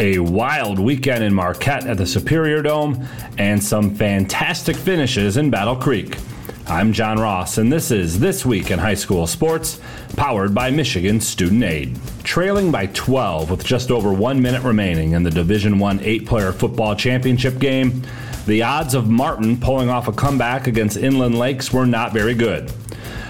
a wild weekend in Marquette at the Superior Dome, and some fantastic finishes in Battle Creek. I'm John Ross, and this is This Week in High School Sports, powered by Michigan Student Aid. Trailing by 12 with just over one minute remaining in the Division One eight-player football championship game, the odds of Martin pulling off a comeback against Inland Lakes were not very good.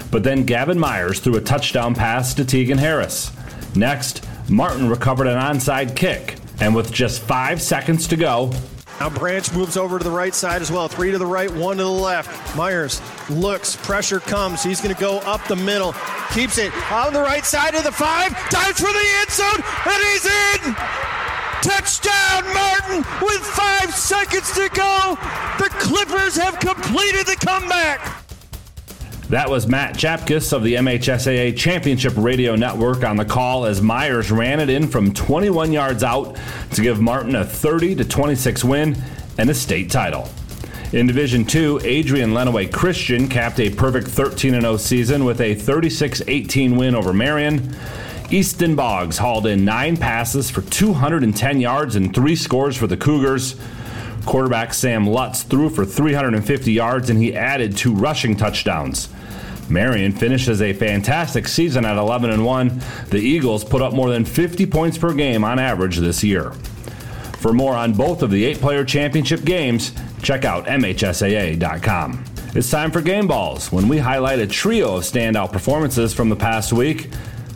But then Gavin Myers threw a touchdown pass to Tegan Harris. Next, Martin recovered an onside kick, and with just five seconds to go, now Branch moves over to the right side as well. Three to the right, one to the left. Myers looks, pressure comes. He's going to go up the middle. Keeps it on the right side of the five. Dives for the end zone, and he's in! Touchdown, Martin, with five seconds to go. The Clippers have completed the comeback. That was Matt Chapkus of the MHSAA Championship Radio Network on the call as Myers ran it in from 21 yards out to give Martin a 30 to 26 win and a state title. In Division 2, Adrian Lenawee Christian capped a perfect 13 0 season with a 36 18 win over Marion. Easton Boggs hauled in nine passes for 210 yards and three scores for the Cougars. Quarterback Sam Lutz threw for 350 yards and he added two rushing touchdowns. Marion finishes a fantastic season at 11 and 1. The Eagles put up more than 50 points per game on average this year. For more on both of the eight player championship games, check out MHSAA.com. It's time for Game Balls when we highlight a trio of standout performances from the past week.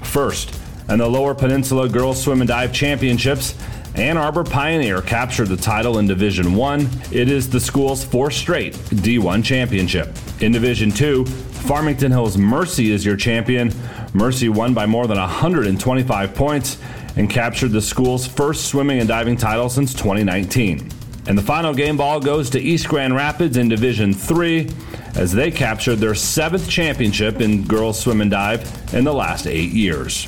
First, in the Lower Peninsula Girls Swim and Dive Championships, Ann Arbor Pioneer captured the title in Division 1. It is the school's fourth straight D1 championship. In Division 2, Farmington Hills Mercy is your champion. Mercy won by more than 125 points and captured the school's first swimming and diving title since 2019. And the final game ball goes to East Grand Rapids in Division 3 as they captured their seventh championship in girls swim and dive in the last eight years.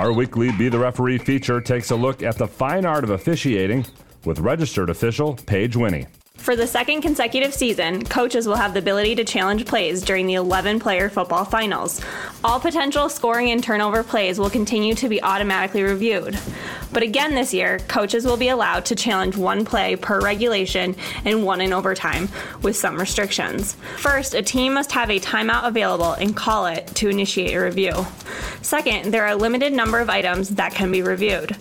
Our weekly Be the Referee feature takes a look at the fine art of officiating with registered official Paige Winnie. For the second consecutive season, coaches will have the ability to challenge plays during the 11 player football finals. All potential scoring and turnover plays will continue to be automatically reviewed. But again this year, coaches will be allowed to challenge one play per regulation and one in overtime, with some restrictions. First, a team must have a timeout available and call it to initiate a review. Second, there are a limited number of items that can be reviewed.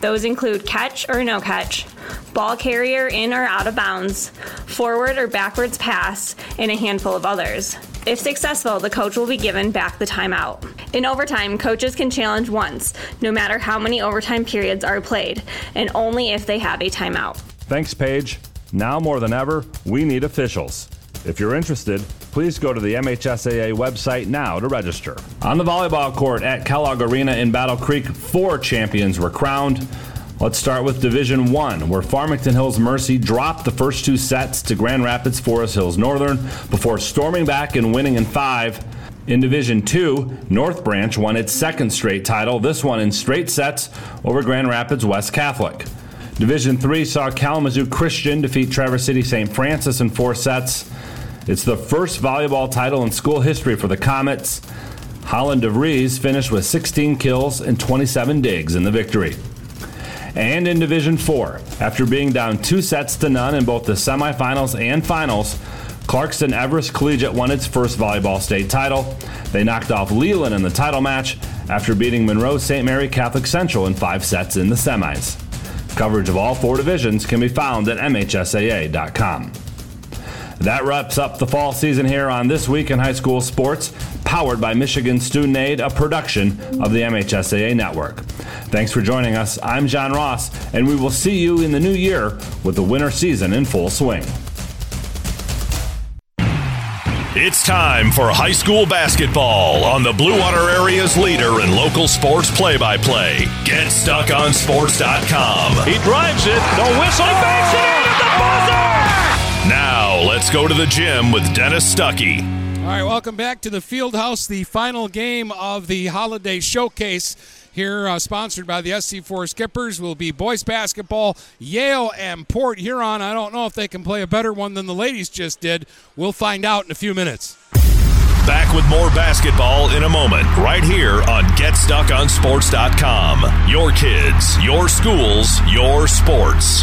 Those include catch or no catch, ball carrier in or out of bounds, forward or backwards pass, and a handful of others. If successful, the coach will be given back the timeout. In overtime, coaches can challenge once, no matter how many overtime periods are played, and only if they have a timeout. Thanks, Paige. Now more than ever, we need officials. If you're interested, please go to the MHSAA website now to register. On the volleyball court at Kellogg Arena in Battle Creek, four champions were crowned. Let's start with Division 1, where Farmington Hills Mercy dropped the first two sets to Grand Rapids Forest Hills Northern before storming back and winning in five. In Division 2, North Branch won its second straight title, this one in straight sets over Grand Rapids West Catholic. Division 3 saw Kalamazoo Christian defeat Traverse City St. Francis in four sets. It's the first volleyball title in school history for the Comets. Holland DeVries finished with 16 kills and 27 digs in the victory and in Division 4. After being down two sets to none in both the semifinals and finals, Clarkston Everest Collegiate won its first volleyball state title. They knocked off Leland in the title match after beating Monroe St. Mary Catholic Central in five sets in the semis. Coverage of all four divisions can be found at MHSAA.com. That wraps up the fall season here on This Week in High School Sports, powered by Michigan Student Aid, a production of the MHSAA Network. Thanks for joining us. I'm John Ross, and we will see you in the new year with the winter season in full swing. It's time for high school basketball on the Blue Water Area's leader in local sports play by play. Get stuck on sports.com. He drives it, no whistle, oh! he banks it in at the buzzer! Now, let's go to the gym with Dennis Stuckey. All right, welcome back to the Field House, the final game of the Holiday Showcase here, uh, sponsored by the SC4 Skippers, will be boys basketball, Yale and Port Huron. I don't know if they can play a better one than the ladies just did. We'll find out in a few minutes. Back with more basketball in a moment, right here on GetStuckOnSports.com. Your kids, your schools, your sports.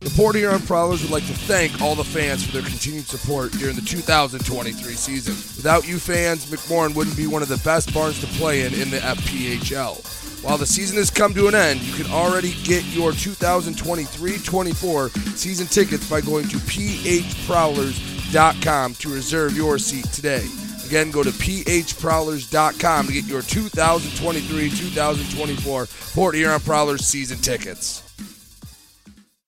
The Port Huron Prowlers would like to thank all the fans for their continued support during the 2023 season. Without you fans, McMorran wouldn't be one of the best barns to play in in the FPHL. While the season has come to an end, you can already get your 2023-24 season tickets by going to phprowlers.com to reserve your seat today. Again, go to phprowlers.com to get your 2023-2024 Port Huron Prowlers season tickets.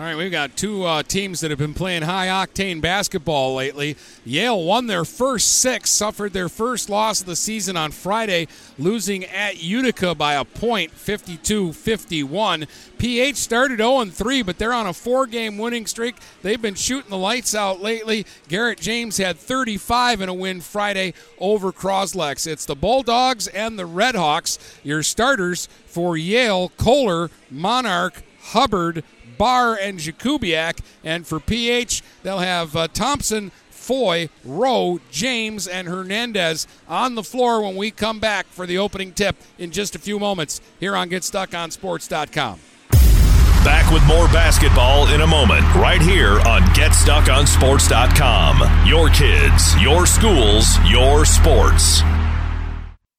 All right, we've got two uh, teams that have been playing high octane basketball lately. Yale won their first six, suffered their first loss of the season on Friday, losing at Utica by a point, 52 51. PH started 0 3, but they're on a four game winning streak. They've been shooting the lights out lately. Garrett James had 35 in a win Friday over Croslex. It's the Bulldogs and the Redhawks, your starters for Yale, Kohler, Monarch, Hubbard, Barr, and Jakubiak. And for PH, they'll have uh, Thompson, Foy, Rowe, James, and Hernandez on the floor when we come back for the opening tip in just a few moments here on GetStuckOnSports.com. Back with more basketball in a moment, right here on GetStuckOnSports.com. Your kids, your schools, your sports.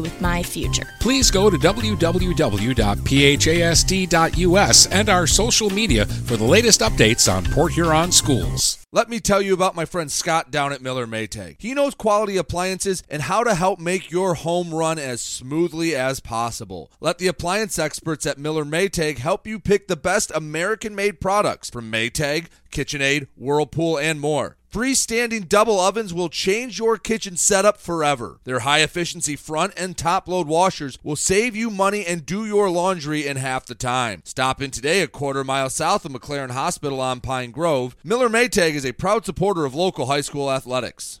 with my future. Please go to www.phasd.us and our social media for the latest updates on Port Huron schools. Let me tell you about my friend Scott down at Miller Maytag. He knows quality appliances and how to help make your home run as smoothly as possible. Let the appliance experts at Miller Maytag help you pick the best American made products from Maytag, KitchenAid, Whirlpool, and more. Freestanding double ovens will change your kitchen setup forever. Their high efficiency front and top load washers will save you money and do your laundry in half the time. Stop in today a quarter mile south of McLaren Hospital on Pine Grove. Miller Maytag is a proud supporter of local high school athletics.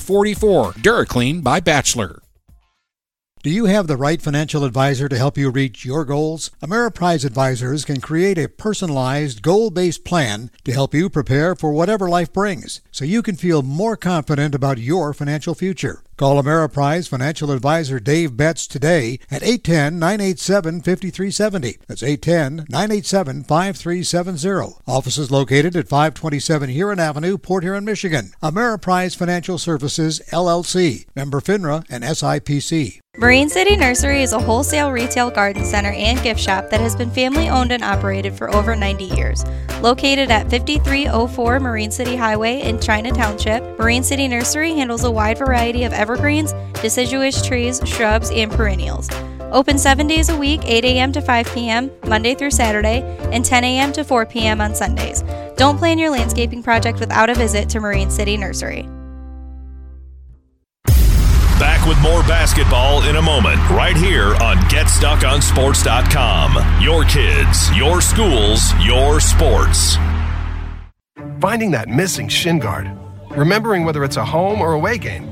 44. DuraClean by Bachelor. Do you have the right financial advisor to help you reach your goals? Ameriprise Advisors can create a personalized, goal based plan to help you prepare for whatever life brings so you can feel more confident about your financial future. Call Ameriprise financial advisor Dave Betts today at 810 987 5370. That's 810 987 5370. Office is located at 527 Huron Avenue, Port Huron, Michigan. Ameriprise Financial Services, LLC. Member FINRA and SIPC. Marine City Nursery is a wholesale retail garden center and gift shop that has been family owned and operated for over 90 years. Located at 5304 Marine City Highway in China Township, Marine City Nursery handles a wide variety of evergreens, deciduous trees, shrubs, and perennials. Open seven days a week, 8 a.m. to 5 p.m., Monday through Saturday, and 10 a.m. to 4 p.m. on Sundays. Don't plan your landscaping project without a visit to Marine City Nursery. Back with more basketball in a moment, right here on GetStuckOnSports.com. Your kids, your schools, your sports. Finding that missing shin guard, remembering whether it's a home or away game,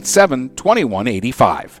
987 2185.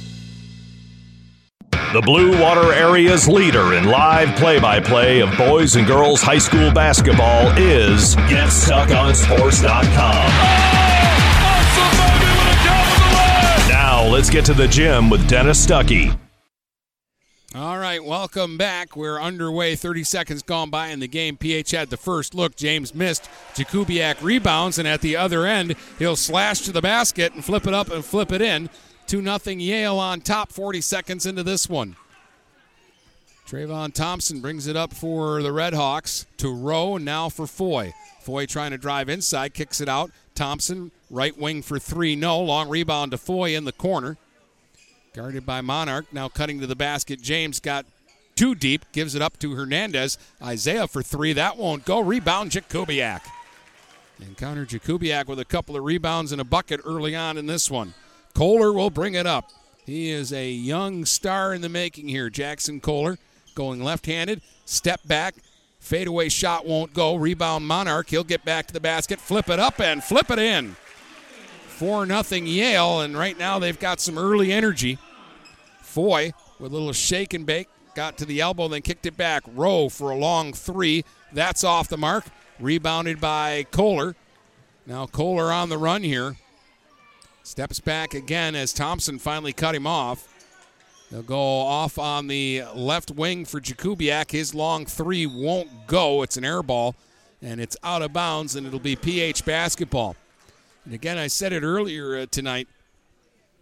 The Blue Water Area's leader in live play by play of boys and girls high school basketball is GetStuckOnSports.com. Now let's get to the gym with Dennis Stuckey. All right, welcome back. We're underway. 30 seconds gone by in the game. PH had the first look. James missed. Jakubiak rebounds, and at the other end, he'll slash to the basket and flip it up and flip it in. 2 0 Yale on top 40 seconds into this one. Trayvon Thompson brings it up for the Red Hawks to Rowe and now for Foy. Foy trying to drive inside, kicks it out. Thompson, right wing for three, no. Long rebound to Foy in the corner. Guarded by Monarch, now cutting to the basket. James got too deep, gives it up to Hernandez. Isaiah for three, that won't go. Rebound, Jakubiak. and Connor Jakubiak with a couple of rebounds and a bucket early on in this one. Kohler will bring it up. He is a young star in the making here. Jackson Kohler going left handed, step back, fadeaway shot won't go. Rebound Monarch. He'll get back to the basket, flip it up, and flip it in. 4 nothing Yale, and right now they've got some early energy. Foy with a little shake and bake, got to the elbow, then kicked it back. Rowe for a long three. That's off the mark. Rebounded by Kohler. Now Kohler on the run here. Steps back again as Thompson finally cut him off. They'll go off on the left wing for Jakubiak. His long three won't go. It's an air ball, and it's out of bounds, and it'll be PH basketball. And again, I said it earlier uh, tonight.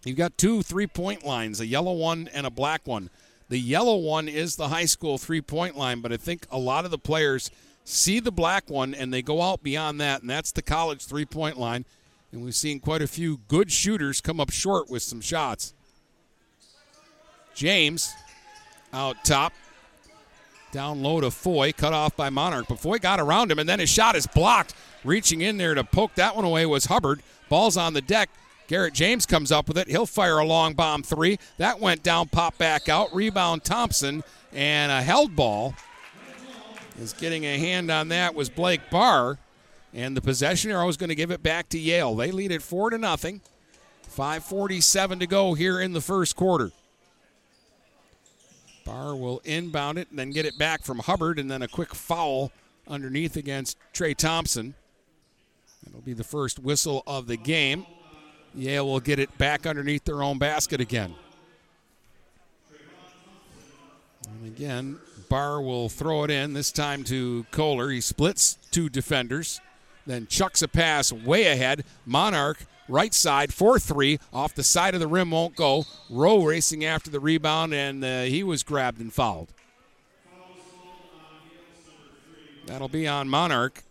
You've got two three point lines, a yellow one and a black one. The yellow one is the high school three point line, but I think a lot of the players see the black one and they go out beyond that, and that's the college three point line. And we've seen quite a few good shooters come up short with some shots. James out top. Down low to Foy, cut off by Monarch. But Foy got around him, and then his shot is blocked. Reaching in there to poke that one away was Hubbard. Ball's on the deck. Garrett James comes up with it. He'll fire a long bomb three. That went down, pop back out. Rebound Thompson, and a held ball. Is getting a hand on that was Blake Barr. And the possession arrow is going to give it back to Yale. They lead it four to nothing. 5:47 to go here in the first quarter. Barr will inbound it and then get it back from Hubbard, and then a quick foul underneath against Trey Thompson. That'll be the first whistle of the game. Yale will get it back underneath their own basket again. And again, Barr will throw it in, this time to Kohler. He splits two defenders, then chucks a pass way ahead. Monarch right side, 4 3, off the side of the rim, won't go. Rowe racing after the rebound, and uh, he was grabbed and fouled. That'll be on Monarch.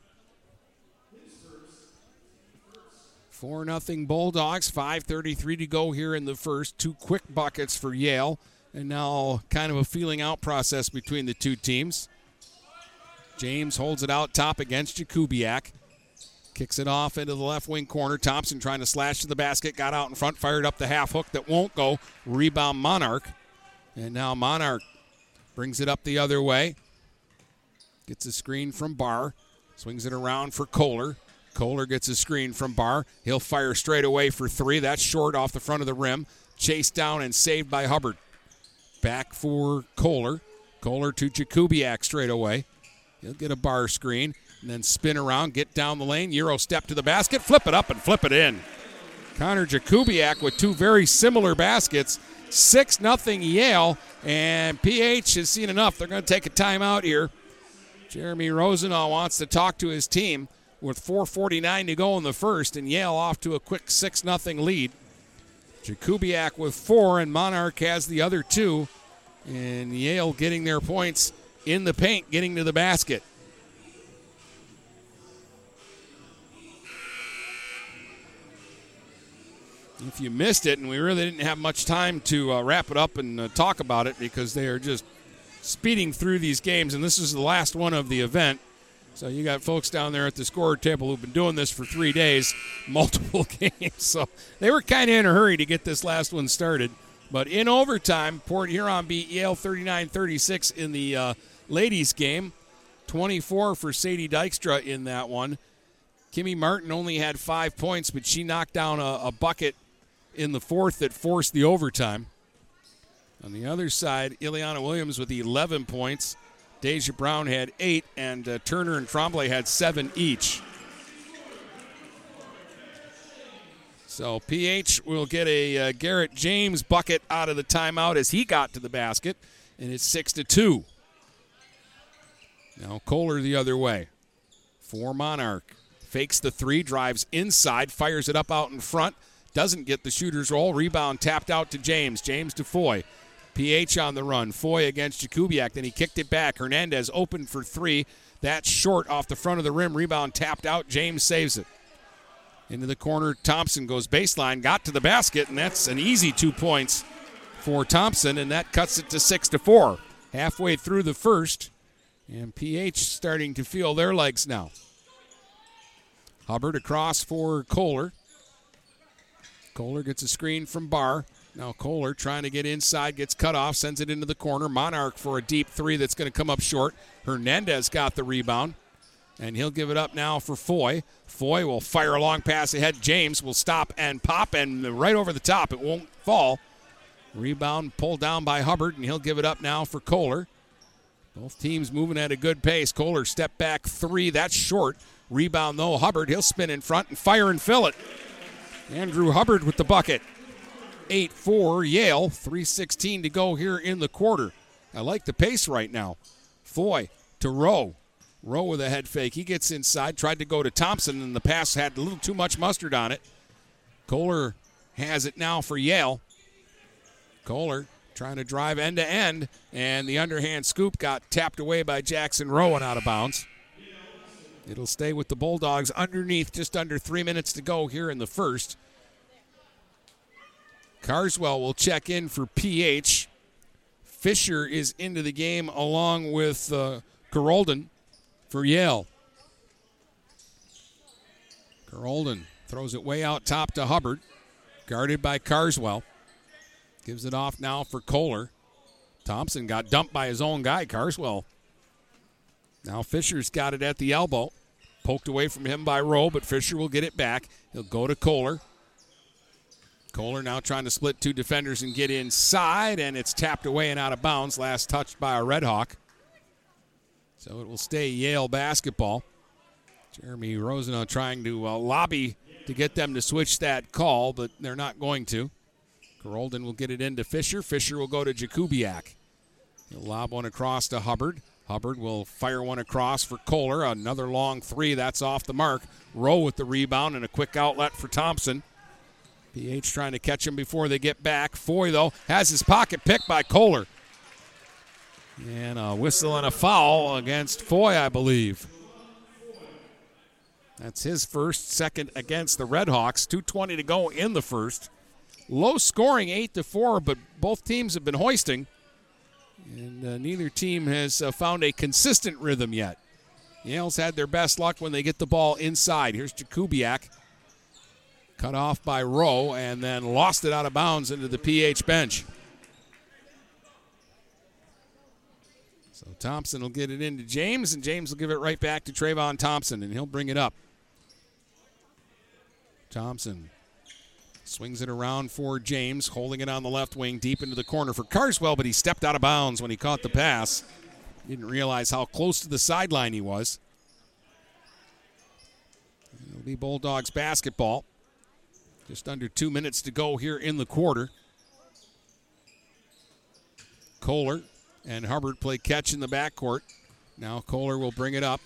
4 0 Bulldogs, 5.33 to go here in the first. Two quick buckets for Yale, and now kind of a feeling out process between the two teams. James holds it out top against Jakubiak. Kicks it off into the left wing corner. Thompson trying to slash to the basket. Got out in front, fired up the half hook that won't go. Rebound Monarch. And now Monarch brings it up the other way. Gets a screen from Barr. Swings it around for Kohler. Kohler gets a screen from Barr. He'll fire straight away for three. That's short off the front of the rim. Chased down and saved by Hubbard. Back for Kohler. Kohler to Jakubiak straight away. He'll get a Barr screen and then spin around, get down the lane, Euro step to the basket, flip it up and flip it in. Connor Jakubiak with two very similar baskets. 6 nothing Yale, and PH has seen enough. They're going to take a timeout here. Jeremy Rosenau wants to talk to his team with 4.49 to go in the first, and Yale off to a quick 6 nothing lead. Jakubiak with four, and Monarch has the other two. And Yale getting their points in the paint, getting to the basket. If you missed it, and we really didn't have much time to uh, wrap it up and uh, talk about it because they are just speeding through these games, and this is the last one of the event. So you got folks down there at the score table who've been doing this for three days, multiple games. So they were kind of in a hurry to get this last one started. But in overtime, Port Huron beat Yale 39 36 in the uh, ladies' game. 24 for Sadie Dykstra in that one. Kimmy Martin only had five points, but she knocked down a, a bucket in the fourth that forced the overtime. On the other side, Ileana Williams with 11 points. Deja Brown had eight, and uh, Turner and Tremblay had seven each. So PH will get a uh, Garrett James bucket out of the timeout as he got to the basket, and it's six to two. Now Kohler the other way for Monarch. Fakes the three, drives inside, fires it up out in front, doesn't get the shooter's roll. Rebound tapped out to James. James to Foy. PH on the run. Foy against Jakubiak. Then he kicked it back. Hernandez open for three. That's short off the front of the rim. Rebound tapped out. James saves it. Into the corner. Thompson goes baseline, got to the basket, and that's an easy two points for Thompson, and that cuts it to six to four. Halfway through the first, and PH starting to feel their legs now. Hubbard across for Kohler. Kohler gets a screen from Barr. Now Kohler trying to get inside, gets cut off, sends it into the corner. Monarch for a deep three that's going to come up short. Hernandez got the rebound, and he'll give it up now for Foy. Foy will fire a long pass ahead. James will stop and pop, and right over the top. It won't fall. Rebound pulled down by Hubbard, and he'll give it up now for Kohler. Both teams moving at a good pace. Kohler step back three. That's short. Rebound though. Hubbard, he'll spin in front and fire and fill it. Andrew Hubbard with the bucket. 8 4 Yale. 3.16 to go here in the quarter. I like the pace right now. Foy to Rowe. Rowe with a head fake. He gets inside, tried to go to Thompson, and the pass had a little too much mustard on it. Kohler has it now for Yale. Kohler trying to drive end to end, and the underhand scoop got tapped away by Jackson Rowan out of bounds. It'll stay with the Bulldogs underneath just under three minutes to go here in the first. Carswell will check in for PH. Fisher is into the game along with uh, for Yale. Gerolden throws it way out top to Hubbard, guarded by Carswell. Gives it off now for Kohler. Thompson got dumped by his own guy, Carswell. Now Fisher's got it at the elbow. Poked away from him by Rowe, but Fisher will get it back. He'll go to Kohler. Kohler now trying to split two defenders and get inside, and it's tapped away and out of bounds. Last touched by a Red Hawk. So it will stay Yale basketball. Jeremy Rosenau trying to uh, lobby to get them to switch that call, but they're not going to. Gerolden will get it into Fisher. Fisher will go to Jakubiak. He'll lob one across to Hubbard. Hubbard will fire one across for Kohler. Another long three. That's off the mark. Rowe with the rebound and a quick outlet for Thompson. PH trying to catch him before they get back. Foy, though, has his pocket picked by Kohler. And a whistle and a foul against Foy, I believe. That's his first, second against the Redhawks. 2.20 to go in the first. Low scoring, 8 to 4, but both teams have been hoisting. And uh, neither team has uh, found a consistent rhythm yet. Yale's had their best luck when they get the ball inside. Here's Jakubiak. Cut off by Rowe and then lost it out of bounds into the PH bench. So Thompson will get it into James, and James will give it right back to Trayvon Thompson, and he'll bring it up. Thompson swings it around for James, holding it on the left wing deep into the corner for Carswell, but he stepped out of bounds when he caught the pass. Didn't realize how close to the sideline he was. It'll be Bulldogs basketball. Just under two minutes to go here in the quarter. Kohler and Hubbard play catch in the backcourt. Now Kohler will bring it up.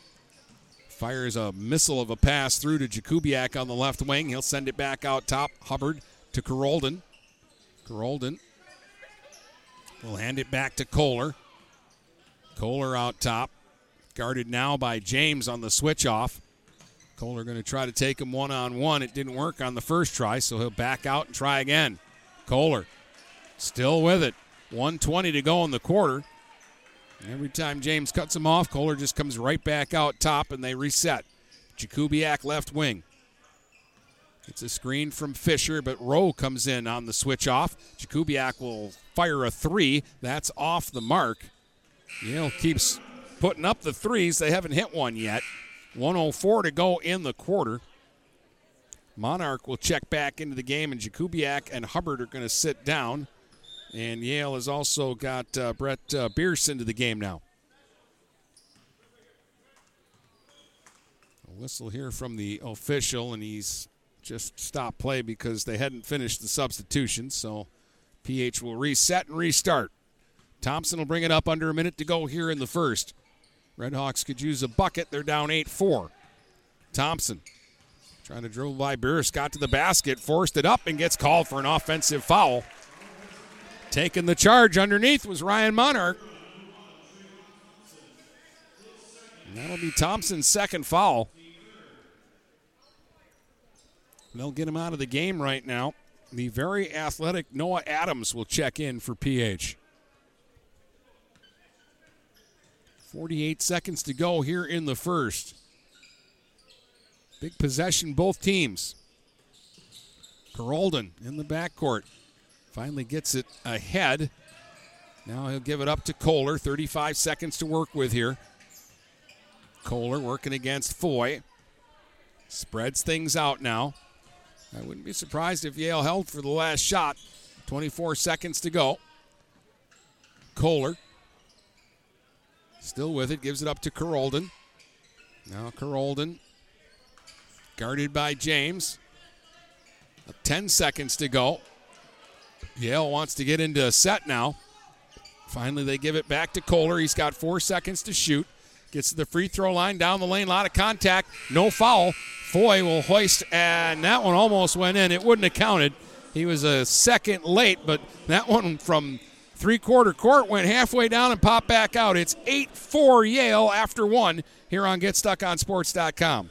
Fires a missile of a pass through to Jakubiak on the left wing. He'll send it back out top. Hubbard to Carolden. Carolden will hand it back to Kohler. Kohler out top. Guarded now by James on the switch off. Kohler going to try to take him one on one. It didn't work on the first try, so he'll back out and try again. Kohler still with it. 120 to go in the quarter. Every time James cuts him off, Kohler just comes right back out top and they reset. Jakubiak left wing. It's a screen from Fisher, but Rowe comes in on the switch off. Jakubiak will fire a three. That's off the mark. Yale keeps putting up the threes. They haven't hit one yet. 104 to go in the quarter. Monarch will check back into the game, and Jakubiak and Hubbard are going to sit down. And Yale has also got uh, Brett uh, Bierce into the game now. A whistle here from the official, and he's just stopped play because they hadn't finished the substitution. So PH will reset and restart. Thompson will bring it up under a minute to go here in the first. Redhawks could use a bucket. They're down 8 4. Thompson trying to dribble by Bierce, got to the basket, forced it up, and gets called for an offensive foul. Taking the charge underneath was Ryan Monarch. And that'll be Thompson's second foul. They'll get him out of the game right now. The very athletic Noah Adams will check in for PH. 48 seconds to go here in the first. Big possession, both teams. Carolden in the backcourt. Finally gets it ahead. Now he'll give it up to Kohler. 35 seconds to work with here. Kohler working against Foy. Spreads things out now. I wouldn't be surprised if Yale held for the last shot. 24 seconds to go. Kohler still with it, gives it up to Carolden. Now Carolden guarded by James. 10 seconds to go. Yale wants to get into a set now. Finally, they give it back to Kohler. He's got four seconds to shoot. Gets to the free throw line down the lane. A lot of contact. No foul. Foy will hoist, and that one almost went in. It wouldn't have counted. He was a second late, but that one from three quarter court went halfway down and popped back out. It's 8 4 Yale after one here on GetStuckOnSports.com.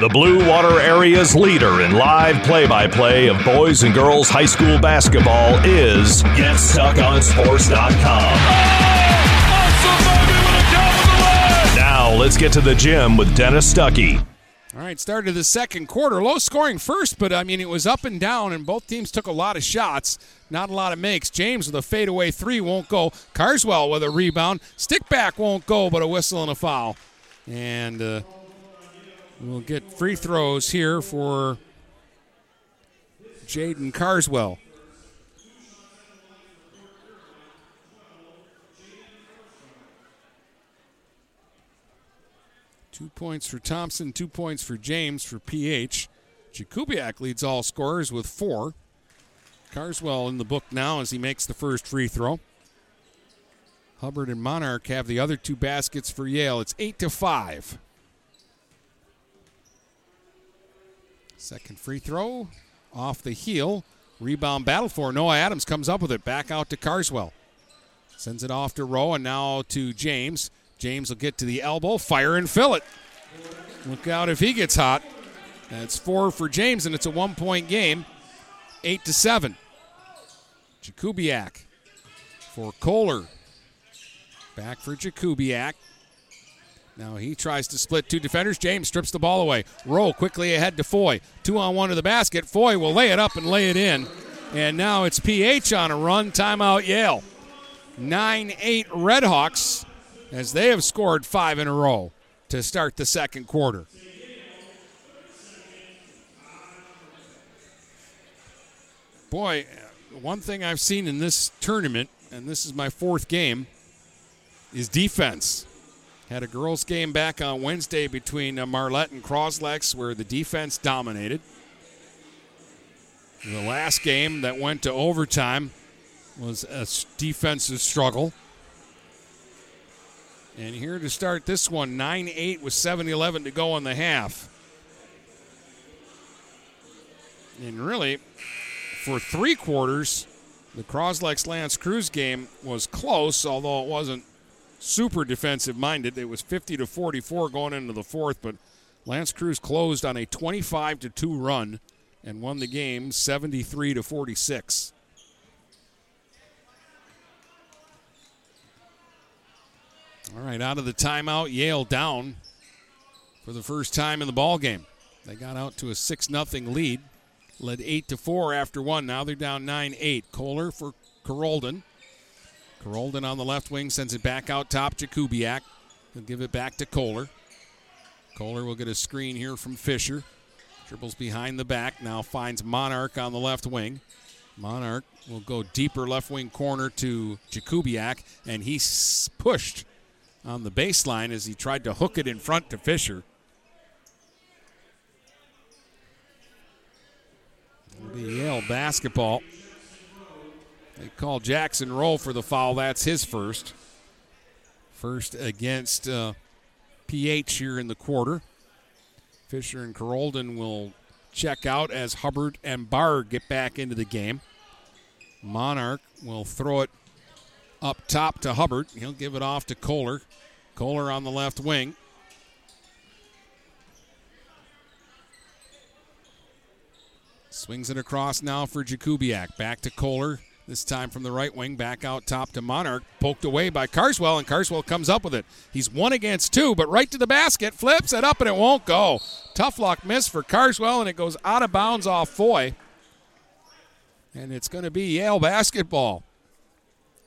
The Blue Water Area's leader in live play by play of boys and girls high school basketball is GetStuckOnSports.com. Now let's get to the gym with Dennis Stuckey. All right, started the second quarter. Low scoring first, but I mean, it was up and down, and both teams took a lot of shots, not a lot of makes. James with a fadeaway three won't go. Carswell with a rebound. Stick back won't go, but a whistle and a foul. And uh, we'll get free throws here for Jaden Carswell. Two points for Thompson, two points for James for PH. Jakubiak leads all scorers with four. Carswell in the book now as he makes the first free throw. Hubbard and Monarch have the other two baskets for Yale. It's eight to five. Second free throw off the heel. Rebound battle for Noah Adams comes up with it. Back out to Carswell. Sends it off to Rowe and now to James. James will get to the elbow, fire and fill it. Look out if he gets hot. That's four for James, and it's a one point game. Eight to seven. Jakubiak for Kohler. Back for Jakubiak. Now he tries to split two defenders. James strips the ball away. Rowe quickly ahead to Foy. Two on one to the basket. Foy will lay it up and lay it in. And now it's PH on a run. Timeout Yale. 9 8 Redhawks as they have scored five in a row to start the second quarter. Boy, one thing I've seen in this tournament, and this is my fourth game, is defense. Had a girls' game back on Wednesday between uh, Marlette and Croslex where the defense dominated. The last game that went to overtime was a defensive struggle. And here to start this one, 9 8 with 7 11 to go in the half. And really, for three quarters, the Croslex L'Anse Creuse game was close, although it wasn't super defensive minded. It was 50 to 44 going into the fourth, but L'Anse Creuse closed on a 25 to 2 run and won the game 73 to 46. All right, out of the timeout, Yale down for the first time in the ball game. They got out to a 6 0 lead, led 8 to 4 after one. Now they're down 9 8. Kohler for Carolden. Carolden on the left wing sends it back out top. to Jakubiak will give it back to Kohler. Kohler will get a screen here from Fisher. Dribbles behind the back. Now finds Monarch on the left wing. Monarch will go deeper left wing corner to Jakubiak, and he's pushed on the baseline as he tried to hook it in front to Fisher. It'll be Yale basketball. They call Jackson Rowe for the foul. That's his first. First against uh, PH here in the quarter. Fisher and Carolden will check out as Hubbard and Barr get back into the game. Monarch will throw it up top to Hubbard. He'll give it off to Kohler. Kohler on the left wing. Swings it across now for Jakubiak. Back to Kohler. This time from the right wing, back out top to Monarch. Poked away by Carswell, and Carswell comes up with it. He's one against two, but right to the basket. Flips it up, and it won't go. Tough luck miss for Carswell, and it goes out of bounds off Foy. And it's going to be Yale basketball.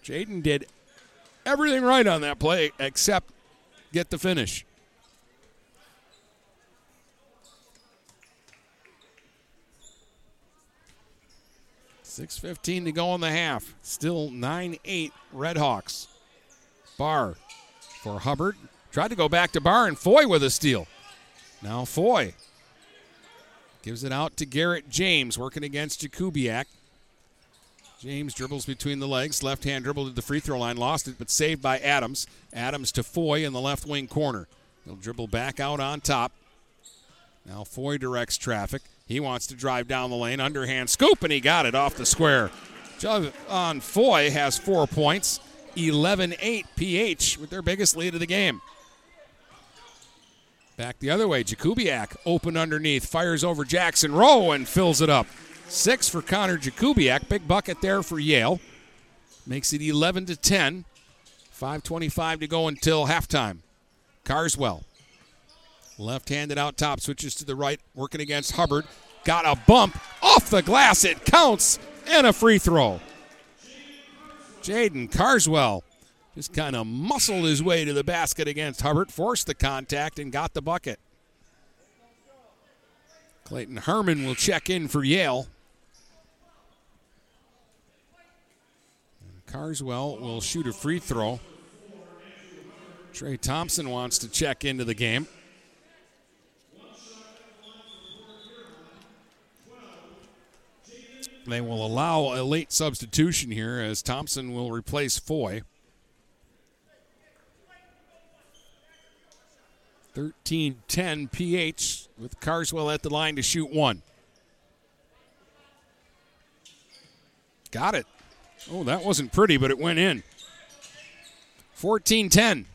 Jaden did everything right on that play except get the finish. Six fifteen to go in the half. Still nine eight Redhawks. Barr for Hubbard. Tried to go back to Barr and Foy with a steal. Now Foy Gives it out to Garrett James, working against Jakubiak. James dribbles between the legs. Left hand dribble to the free throw line. Lost it, but saved by Adams. Adams to Foy in the left wing corner. He'll dribble back out on top. Now Foy directs traffic. He wants to drive down the lane. Underhand scoop, and he got it off the square. on Foy has four points. 11 8 PH with their biggest lead of the game. Back the other way. Jakubiak open underneath, fires over Jackson Rowe and fills it up. Six for Connor Jakubiak. Big bucket there for Yale. Makes it 11 to 10. 5.25 to go until halftime. Carswell. Left handed out top, switches to the right, working against Hubbard. Got a bump off the glass. It counts and a free throw. Jaden Carswell just kind of muscled his way to the basket against Hubbard, forced the contact, and got the bucket. Clayton Herman will check in for Yale. Carswell will shoot a free throw. Trey Thompson wants to check into the game. They will allow a late substitution here as Thompson will replace Foy. 13 10 PH with Carswell at the line to shoot one. Got it. Oh, that wasn't pretty, but it went in. 14 10.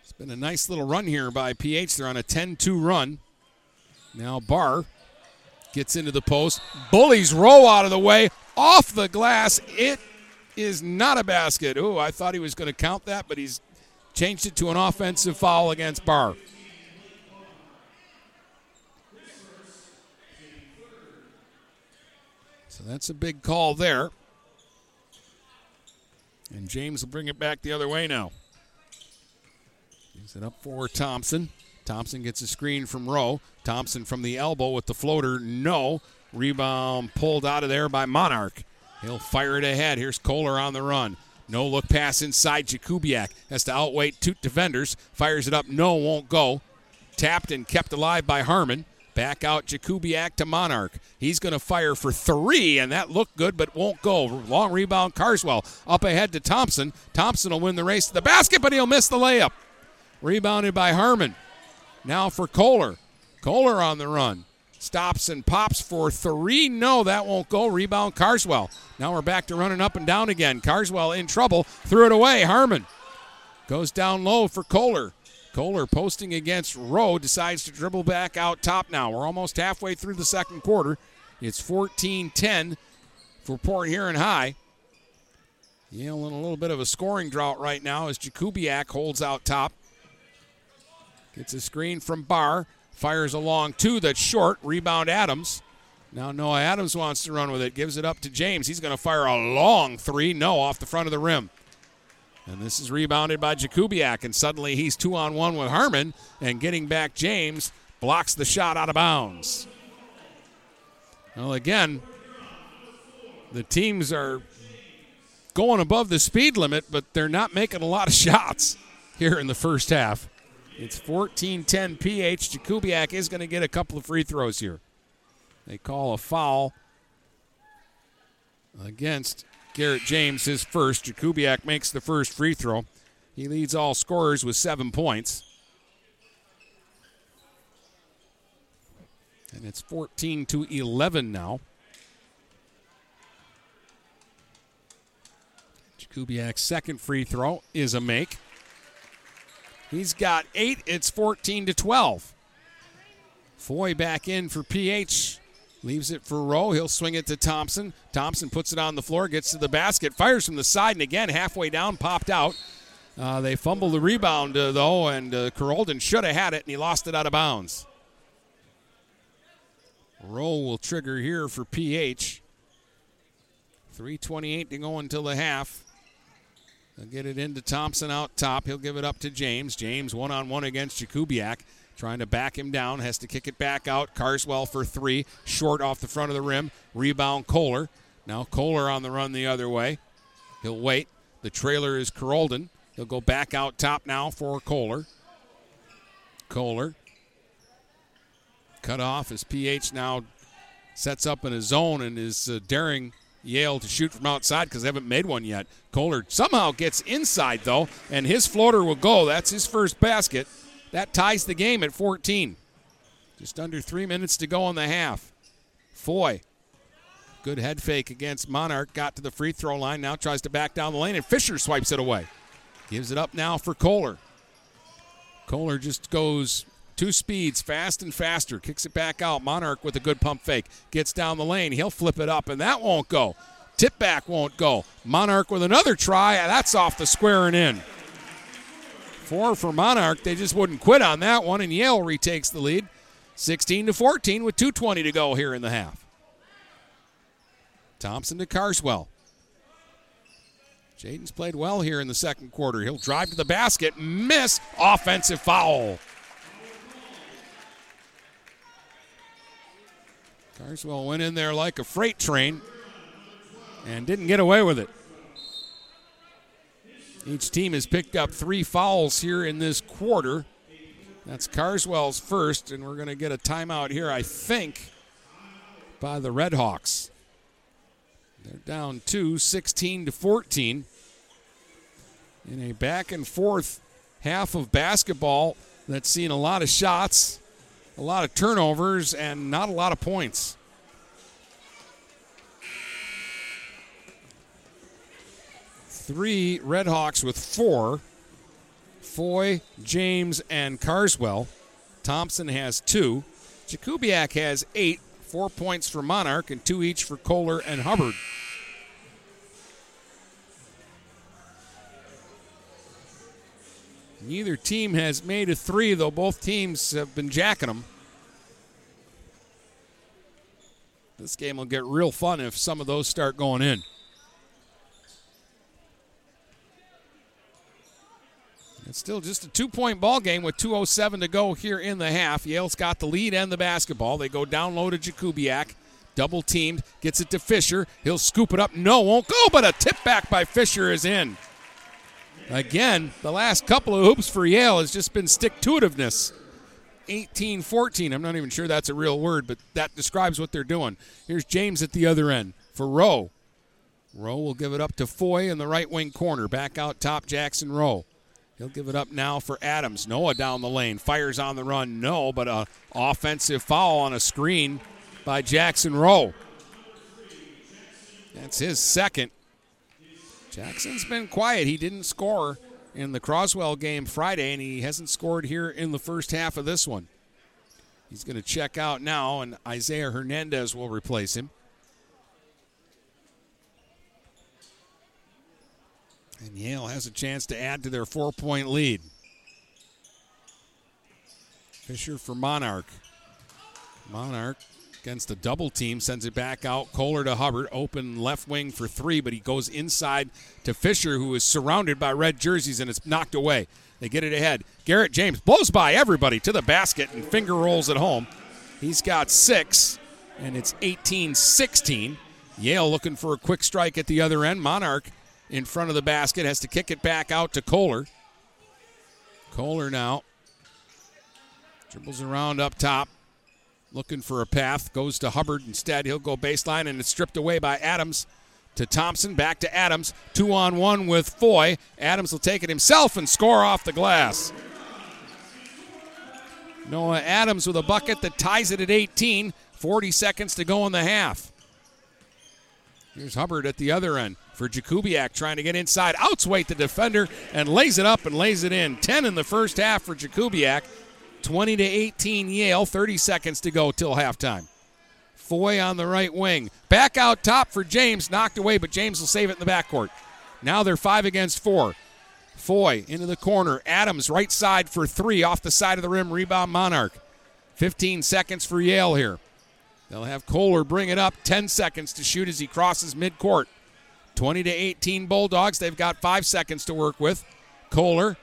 It's been a nice little run here by PH. They're on a 10 2 run. Now Barr gets into the post, bullies Rowe out of the way, off the glass. It is not a basket. Oh, I thought he was going to count that, but he's changed it to an offensive foul against Barr. So that's a big call there. And James will bring it back the other way now. Gives it up for Thompson. Thompson gets a screen from Rowe. Thompson from the elbow with the floater. No. Rebound pulled out of there by Monarch. He'll fire it ahead. Here's Kohler on the run. No look pass inside. Jakubiak has to outweigh two defenders. Fires it up. No, won't go. Tapped and kept alive by Harmon. Back out Jakubiak to Monarch. He's going to fire for three, and that looked good, but won't go. Long rebound, Carswell. Up ahead to Thompson. Thompson will win the race to the basket, but he'll miss the layup. Rebounded by Harmon. Now for Kohler. Kohler on the run. Stops and pops for three. No, that won't go. Rebound Carswell. Now we're back to running up and down again. Carswell in trouble. Threw it away. Harmon goes down low for Kohler. Kohler posting against Rowe decides to dribble back out top now. We're almost halfway through the second quarter. It's 14 10 for Port Huron High. Yale in a little bit of a scoring drought right now as Jakubiak holds out top. Gets a screen from Barr. Fires along two that's short. Rebound Adams. Now Noah Adams wants to run with it. Gives it up to James. He's going to fire a long three. No, off the front of the rim. And this is rebounded by Jakubiak. And suddenly he's two on one with Harmon. And getting back James blocks the shot out of bounds. Well, again, the teams are going above the speed limit, but they're not making a lot of shots here in the first half. It's 14 10 PH. Jakubiak is going to get a couple of free throws here. They call a foul against Garrett James, his first. Jakubiak makes the first free throw. He leads all scorers with seven points. And it's 14 to 11 now. Jakubiak's second free throw is a make. He's got eight. It's 14 to 12. Foy back in for PH. Leaves it for Rowe. He'll swing it to Thompson. Thompson puts it on the floor, gets to the basket, fires from the side, and again, halfway down, popped out. Uh, they fumbled the rebound, uh, though, and uh, Carolden should have had it, and he lost it out of bounds. Rowe will trigger here for PH. 3.28 to go until the half. They'll get it into Thompson out top. He'll give it up to James. James one on one against Jakubiak. Trying to back him down. Has to kick it back out. Carswell for three. Short off the front of the rim. Rebound Kohler. Now Kohler on the run the other way. He'll wait. The trailer is Carolden. He'll go back out top now for Kohler. Kohler. cut off as PH now sets up in his zone and is uh, daring Yale to shoot from outside because they haven't made one yet. Kohler somehow gets inside, though, and his floater will go. That's his first basket. That ties the game at 14. Just under three minutes to go in the half. Foy, good head fake against Monarch, got to the free throw line, now tries to back down the lane, and Fisher swipes it away. Gives it up now for Kohler. Kohler just goes two speeds, fast and faster, kicks it back out. Monarch with a good pump fake, gets down the lane. He'll flip it up, and that won't go. Tip back won't go. Monarch with another try. That's off the square and in. Four for Monarch. They just wouldn't quit on that one, and Yale retakes the lead. 16 to 14 with 2.20 to go here in the half. Thompson to Carswell. Jaden's played well here in the second quarter. He'll drive to the basket, miss, offensive foul. Carswell went in there like a freight train and didn't get away with it. Each team has picked up three fouls here in this quarter. That's Carswell's first, and we're going to get a timeout here, I think, by the Red Hawks. They're down two, 16 to 14. In a back and forth half of basketball that's seen a lot of shots, a lot of turnovers, and not a lot of points. Three Redhawks with four. Foy, James, and Carswell. Thompson has two. Jakubiak has eight, four points for Monarch, and two each for Kohler and Hubbard. Neither team has made a three, though both teams have been jacking them. This game will get real fun if some of those start going in. It's still just a two point ball game with 2.07 to go here in the half. Yale's got the lead and the basketball. They go down low to Jakubiak. Double teamed, gets it to Fisher. He'll scoop it up. No, won't go, but a tip back by Fisher is in. Again, the last couple of hoops for Yale has just been stick to itiveness. 18 14. I'm not even sure that's a real word, but that describes what they're doing. Here's James at the other end for Rowe. Rowe will give it up to Foy in the right wing corner. Back out top, Jackson Rowe. He'll give it up now for Adams. Noah down the lane. Fires on the run. No, but a offensive foul on a screen by Jackson Rowe. That's his second. Jackson's been quiet. He didn't score in the Croswell game Friday, and he hasn't scored here in the first half of this one. He's going to check out now, and Isaiah Hernandez will replace him. And Yale has a chance to add to their four point lead. Fisher for Monarch. Monarch against the double team, sends it back out. Kohler to Hubbard, open left wing for three, but he goes inside to Fisher, who is surrounded by red jerseys, and it's knocked away. They get it ahead. Garrett James blows by everybody to the basket and finger rolls it home. He's got six, and it's 18 16. Yale looking for a quick strike at the other end. Monarch in front of the basket has to kick it back out to Kohler. Kohler now dribbles around up top looking for a path, goes to Hubbard instead. He'll go baseline, and it's stripped away by Adams to Thompson. Back to Adams. Two on one with Foy. Adams will take it himself and score off the glass. Noah Adams with a bucket that ties it at 18. 40 seconds to go in the half. Here's Hubbard at the other end for Jakubiak trying to get inside. Outsweight the defender and lays it up and lays it in. 10 in the first half for Jakubiak. 20 to 18 Yale, 30 seconds to go till halftime. Foy on the right wing. Back out top for James, knocked away, but James will save it in the backcourt. Now they're five against four. Foy into the corner. Adams right side for three off the side of the rim. Rebound Monarch. 15 seconds for Yale here. They'll have Kohler bring it up. 10 seconds to shoot as he crosses midcourt. 20 to 18 Bulldogs. They've got five seconds to work with. Kohler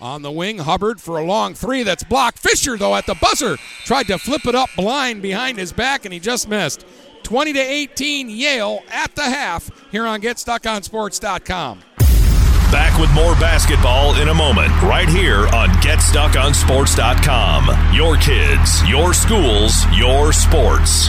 on the wing, Hubbard for a long three that's blocked. Fisher, though, at the buzzer, tried to flip it up blind behind his back, and he just missed. 20 to 18, Yale at the half here on GetStuckOnSports.com. Back with more basketball in a moment, right here on GetStuckOnSports.com. Your kids, your schools, your sports.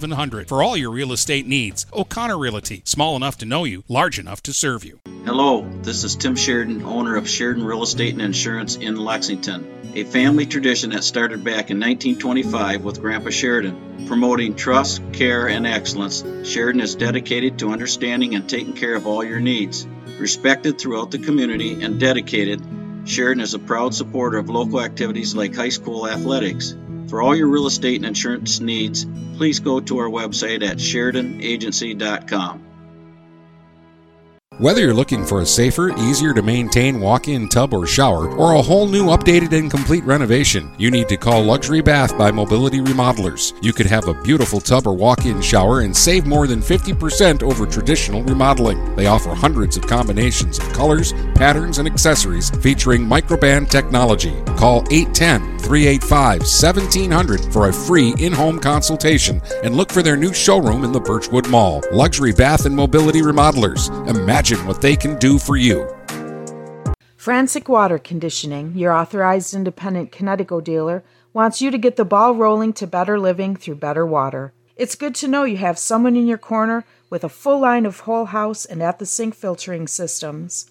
8700 for all your real estate needs. O'Connor Realty, small enough to know you, large enough to serve you. Hello, this is Tim Sheridan, owner of Sheridan Real Estate and Insurance in Lexington, a family tradition that started back in 1925 with Grandpa Sheridan. Promoting trust, care, and excellence, Sheridan is dedicated to understanding and taking care of all your needs. Respected throughout the community and dedicated, Sheridan is a proud supporter of local activities like high school athletics. For all your real estate and insurance needs, please go to our website at SheridanAgency.com. Whether you're looking for a safer, easier to maintain walk in tub or shower, or a whole new updated and complete renovation, you need to call Luxury Bath by Mobility Remodelers. You could have a beautiful tub or walk in shower and save more than 50% over traditional remodeling. They offer hundreds of combinations of colors, patterns, and accessories featuring microband technology. Call 810 385 1700 for a free in home consultation and look for their new showroom in the Birchwood Mall. Luxury Bath and Mobility Remodelers. Imagine what they can do for you. Frantic Water Conditioning, your authorized independent Kinetico dealer, wants you to get the ball rolling to better living through better water. It's good to know you have someone in your corner with a full line of whole house and at the sink filtering systems.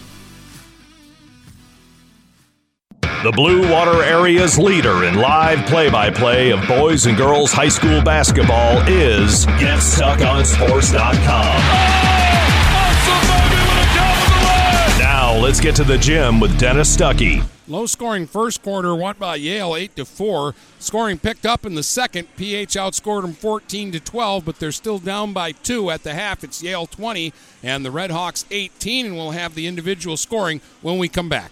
The Blue Water Area's leader in live play by play of boys and girls high school basketball is GetStuckOnSports.com. Now let's get to the gym with Dennis Stuckey. Low scoring first quarter won by Yale 8 to 4. Scoring picked up in the second. PH outscored them 14 to 12, but they're still down by 2 at the half. It's Yale 20 and the Redhawks 18 and we'll have the individual scoring when we come back.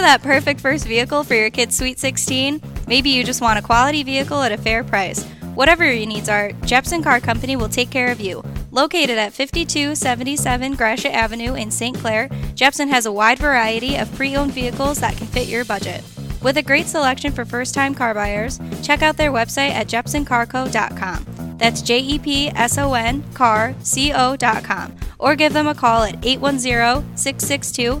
that perfect first vehicle for your kid's Sweet 16? Maybe you just want a quality vehicle at a fair price. Whatever your needs are, Jepson Car Company will take care of you. Located at 5277 Gratiot Avenue in St. Clair, Jepson has a wide variety of pre owned vehicles that can fit your budget. With a great selection for first time car buyers, check out their website at jepsoncarco.com. That's J E P S O N car C O.com. Or give them a call at 810 662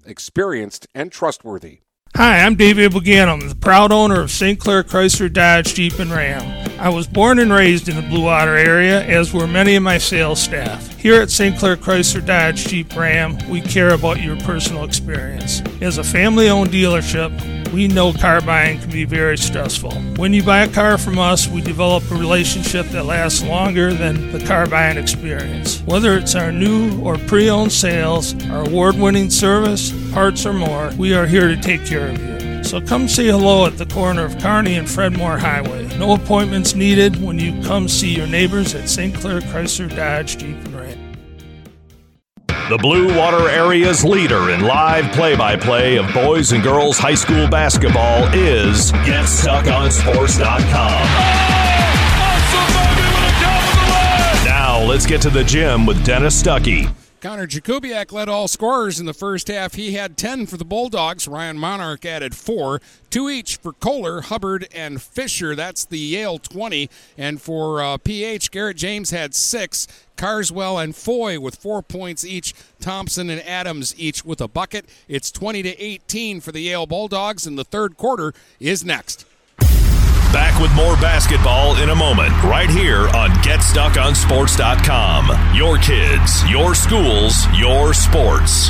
experienced and trustworthy. Hi, I'm David Buganum, the proud owner of St. Clair Chrysler Dodge Jeep and Ram. I was born and raised in the Blue Water area, as were many of my sales staff. Here at St. Clair Chrysler Dodge Jeep Ram, we care about your personal experience. As a family owned dealership, we know car buying can be very stressful. When you buy a car from us, we develop a relationship that lasts longer than the car buying experience. Whether it's our new or pre owned sales, our award winning service, parts, or more, we are here to take care of you. So come say hello at the corner of Kearney and Fred Moore Highway. No appointments needed when you come see your neighbors at St. Clair Chrysler Dodge Jeep. The Blue Water Area's leader in live play by play of boys and girls high school basketball is GetStuckOnSports.com. Now let's get to the gym with Dennis Stuckey. Connor Jakubiak led all scorers in the first half. He had 10 for the Bulldogs. Ryan Monarch added four, two each for Kohler, Hubbard, and Fisher. That's the Yale 20. And for uh, PH, Garrett James had six. Carswell and Foy with four points each. Thompson and Adams each with a bucket. It's 20 to 18 for the Yale Bulldogs, and the third quarter is next. Back with more basketball in a moment, right here on GetStuckOnSports.com. Your kids, your schools, your sports.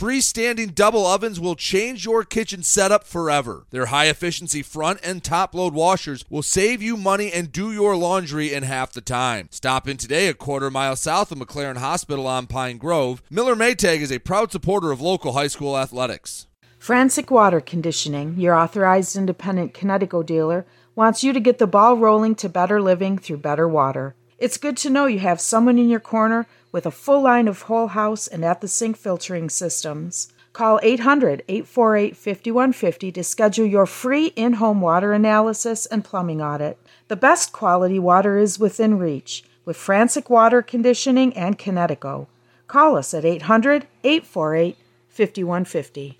Freestanding double ovens will change your kitchen setup forever. Their high efficiency front and top load washers will save you money and do your laundry in half the time. Stop in today a quarter mile south of McLaren Hospital on Pine Grove. Miller Maytag is a proud supporter of local high school athletics. Frantic Water Conditioning, your authorized independent Kinetico dealer, wants you to get the ball rolling to better living through better water. It's good to know you have someone in your corner with a full line of whole house and at the sink filtering systems. Call 800 848 5150 to schedule your free in home water analysis and plumbing audit. The best quality water is within reach with Frantic Water Conditioning and Kinetico. Call us at 800 848 5150.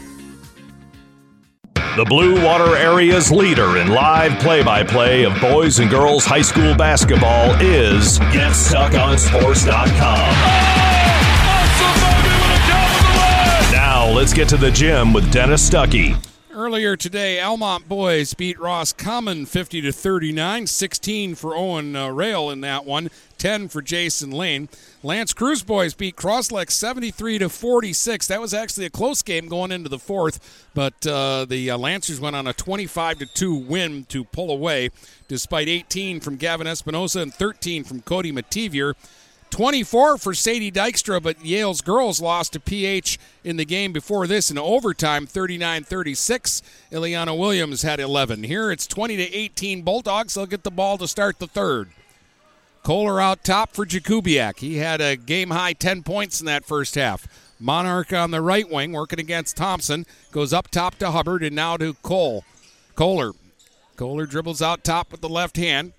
The Blue Water Area's leader in live play by play of boys and girls high school basketball is GetStuckOnSports.com. Now let's get to the gym with Dennis Stuckey. Earlier today, Almont boys beat Roscommon 50 to 39, 16 for Owen uh, Rail in that one, 10 for Jason Lane. L'Anse Creuse boys beat Croslex 73 to 46. That was actually a close game going into the fourth, but uh, the uh, Lancers went on a 25 to 2 win to pull away, despite 18 from Gavin Espinosa and 13 from Cody Mativier. 24 for Sadie Dykstra, but Yale's girls lost to PH in the game before this in overtime, 39-36. Ileana Williams had 11. Here it's 20 to 18 Bulldogs. They'll get the ball to start the third. Kohler out top for Jakubiak. He had a game high 10 points in that first half. Monarch on the right wing working against Thompson. Goes up top to Hubbard and now to Cole. Kohler. Kohler dribbles out top with the left hand.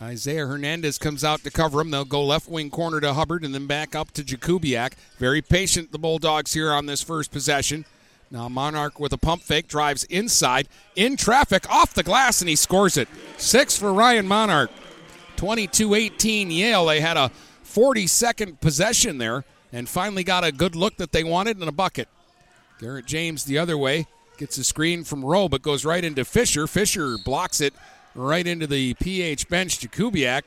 Isaiah Hernandez comes out to cover him. They'll go left wing corner to Hubbard and then back up to Jakubiak. Very patient, the Bulldogs here on this first possession. Now Monarch with a pump fake drives inside, in traffic, off the glass, and he scores it. Six for Ryan Monarch. 22 18 Yale. They had a 40 second possession there and finally got a good look that they wanted in a bucket. Garrett James the other way gets a screen from Rowe, but goes right into Fisher. Fisher blocks it right into the PH bench. Jakubiak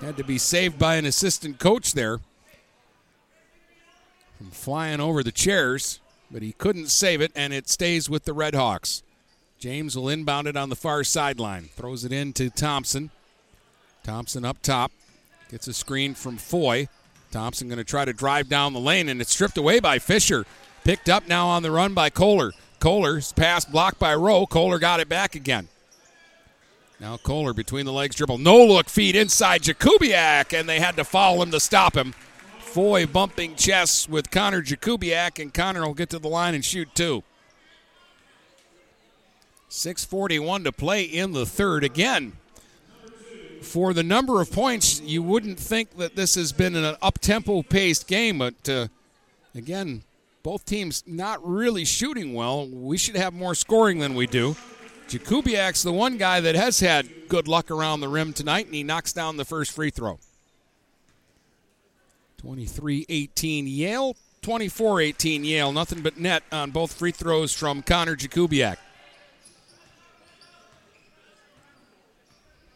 had to be saved by an assistant coach there from flying over the chairs, but he couldn't save it, and it stays with the Red Hawks. James will inbound it on the far sideline, throws it in to Thompson. Thompson up top, gets a screen from Foy. Thompson going to try to drive down the lane, and it's stripped away by Fisher. Picked up now on the run by Kohler. Kohler's pass blocked by Rowe. Kohler got it back again. Now Kohler between the legs dribble. No look feed inside Jakubiak, and they had to foul him to stop him. Foy bumping chests with Connor Jakubiak, and Connor will get to the line and shoot two. 6.41 to play in the third. Again, for the number of points, you wouldn't think that this has been an up tempo paced game, but uh, again, both teams not really shooting well. We should have more scoring than we do. Jakubiak's the one guy that has had good luck around the rim tonight, and he knocks down the first free throw. 23 18 Yale, 24 18 Yale. Nothing but net on both free throws from Connor Jakubiak.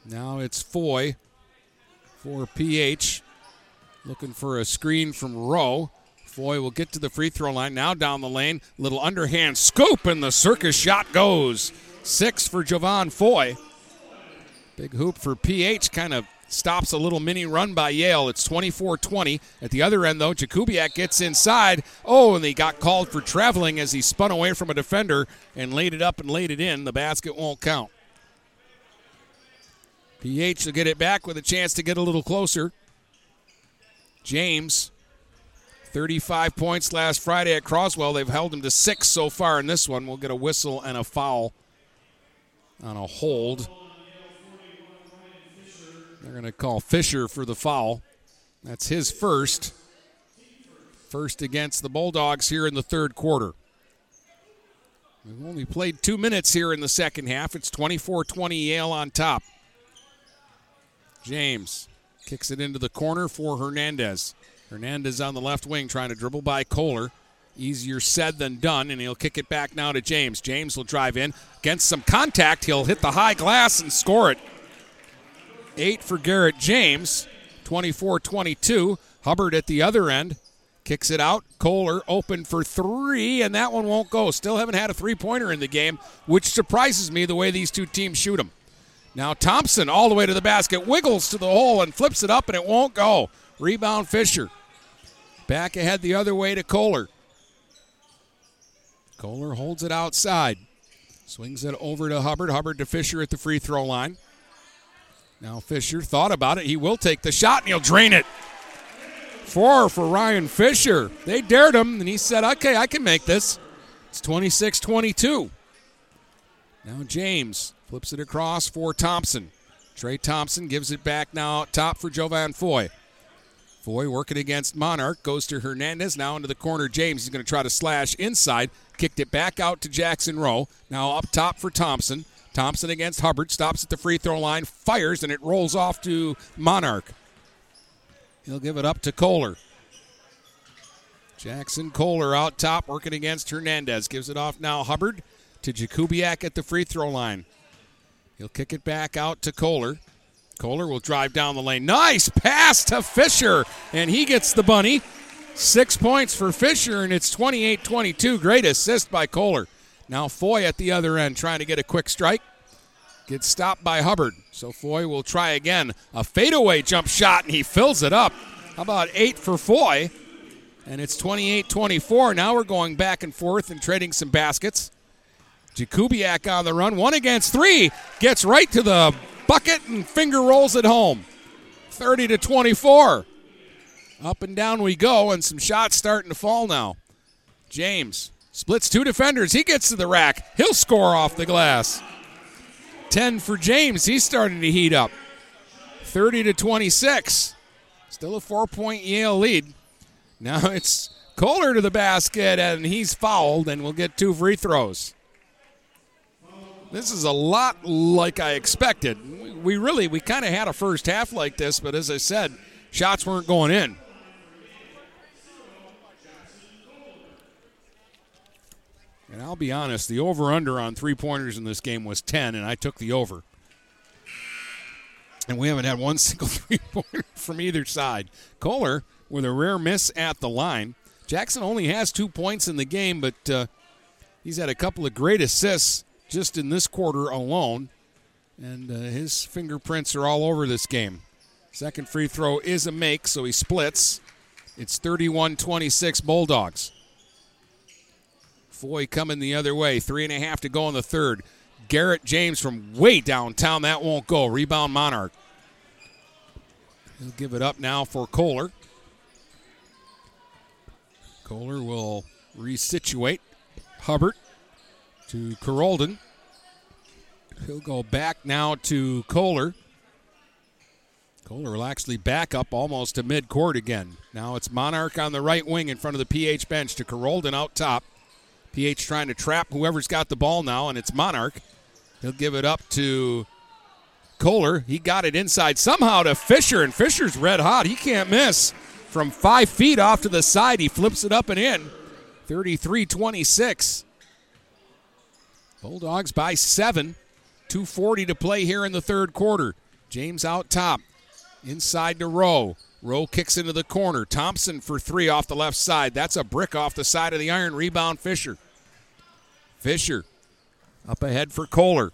Now it's Foy for PH. Looking for a screen from Rowe. Foy will get to the free throw line. Now down the lane. Little underhand scoop, and the circus shot goes. Six for Javon Foy. Big hoop for PH. Kind of stops a little mini run by Yale. It's 24 20. At the other end, though, Jakubiak gets inside. Oh, and he got called for traveling as he spun away from a defender and laid it up and laid it in. The basket won't count. PH will get it back with a chance to get a little closer. James, 35 points last Friday at Croswell. They've held him to six so far in this one. We'll get a whistle and a foul on a hold. They're going to call Fisher for the foul. That's his first. First against the Bulldogs here in the third quarter. We've only played two minutes here in the second half. It's 24 20 Yale on top. James kicks it into the corner for Hernandez. Hernandez on the left wing trying to dribble by Kohler. Easier said than done, and he'll kick it back now to James. James will drive in. Against some contact, he'll hit the high glass and score it. Eight for Garrett James, 24 22. Hubbard at the other end. Kicks it out. Kohler open for three, and that one won't go. Still haven't had a three pointer in the game, which surprises me the way these two teams shoot them. Now Thompson all the way to the basket, wiggles to the hole and flips it up, and it won't go. Rebound Fisher. Back ahead the other way to Kohler. Kohler holds it outside. Swings it over to Hubbard. Hubbard to Fisher at the free throw line. Now Fisher thought about it. He will take the shot and he'll drain it. Four for Ryan Fisher. They dared him, and he said, okay, I can make this. It's 26 22. Now James flips it across for Thompson. Trey Thompson gives it back now top for Jovan Foy. Foy working against Monarch goes to Hernandez. Now into the corner. James is going to try to slash inside. Kicked it back out to Jackson Rowe. Now up top for Thompson. Thompson against Hubbard. Stops at the free throw line. Fires and it rolls off to Monarch. He'll give it up to Kohler. Jackson Kohler out top working against Hernandez. Gives it off now Hubbard to Jakubiak at the free throw line. He'll kick it back out to Kohler. Kohler will drive down the lane. Nice pass to Fisher, and he gets the bunny. Six points for Fisher, and it's 28 22. Great assist by Kohler. Now Foy at the other end trying to get a quick strike. Gets stopped by Hubbard. So Foy will try again. A fadeaway jump shot, and he fills it up. How about eight for Foy? And it's 28 24. Now we're going back and forth and trading some baskets. Jakubiak on the run. One against three. Gets right to the bucket and finger rolls it home. 30 to 24. Up and down we go, and some shots starting to fall now. James splits two defenders. He gets to the rack. He'll score off the glass. 10 for James. He's starting to heat up. 30 to 26. Still a four point Yale lead. Now it's Kohler to the basket, and he's fouled, and we'll get two free throws. This is a lot like I expected. We really, we kind of had a first half like this, but as I said, shots weren't going in. And I'll be honest, the over under on three pointers in this game was 10, and I took the over. And we haven't had one single three pointer from either side. Kohler with a rare miss at the line. Jackson only has two points in the game, but uh, he's had a couple of great assists just in this quarter alone. And uh, his fingerprints are all over this game. Second free throw is a make, so he splits. It's 31 26 Bulldogs. Foy coming the other way. Three and a half to go in the third. Garrett James from way downtown. That won't go. Rebound Monarch. He'll give it up now for Kohler. Kohler will resituate. Hubbard to Carolden. He'll go back now to Kohler. Kohler will actually back up almost to midcourt again. Now it's Monarch on the right wing in front of the PH bench to Carolden out top. PH trying to trap whoever's got the ball now, and it's Monarch. He'll give it up to Kohler. He got it inside somehow to Fisher, and Fisher's red hot. He can't miss. From five feet off to the side, he flips it up and in. 33 26. Bulldogs by seven. 2.40 to play here in the third quarter. James out top. Inside to Rowe. Rowe kicks into the corner. Thompson for three off the left side. That's a brick off the side of the iron. Rebound Fisher. Fisher up ahead for Kohler.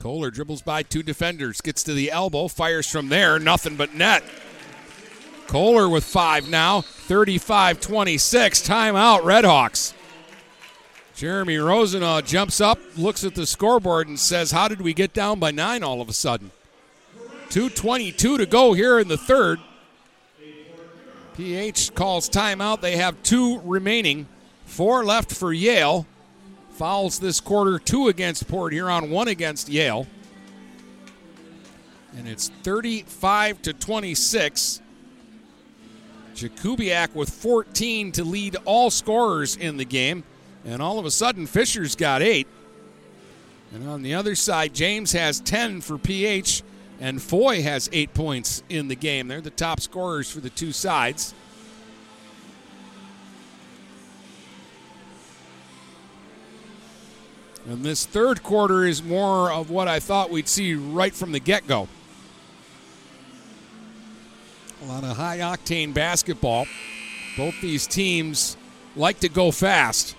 Kohler dribbles by two defenders, gets to the elbow, fires from there. Nothing but net. Kohler with five now. 35 26. Timeout, Redhawks. Jeremy Rosenau jumps up, looks at the scoreboard, and says, How did we get down by nine all of a sudden? 2.22 to go here in the third. PH calls timeout. They have two remaining. Four left for Yale. Fouls this quarter, two against Port Huron, one against Yale. And it's 35 to 26. Jakubiak with 14 to lead all scorers in the game. And all of a sudden, Fisher's got eight. And on the other side, James has 10 for PH, and Foy has eight points in the game. They're the top scorers for the two sides. And this third quarter is more of what I thought we'd see right from the get go. A lot of high octane basketball. Both these teams like to go fast.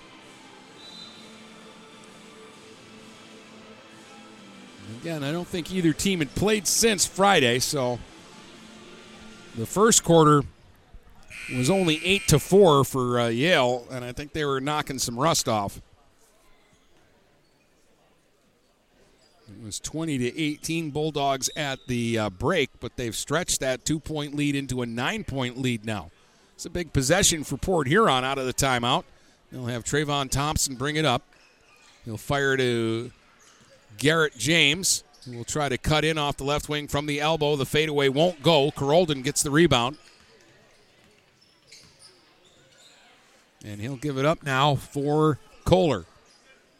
Again, I don't think either team had played since Friday, so the first quarter was only eight to four for uh, Yale, and I think they were knocking some rust off. It was 20 to 18 Bulldogs at the uh, break, but they've stretched that two point lead into a nine point lead now. It's a big possession for Port Huron out of the timeout. They'll have Trayvon Thompson bring it up. He'll fire to Garrett James, will try to cut in off the left wing from the elbow. The fadeaway won't go. Carolden gets the rebound. And he'll give it up now for Kohler.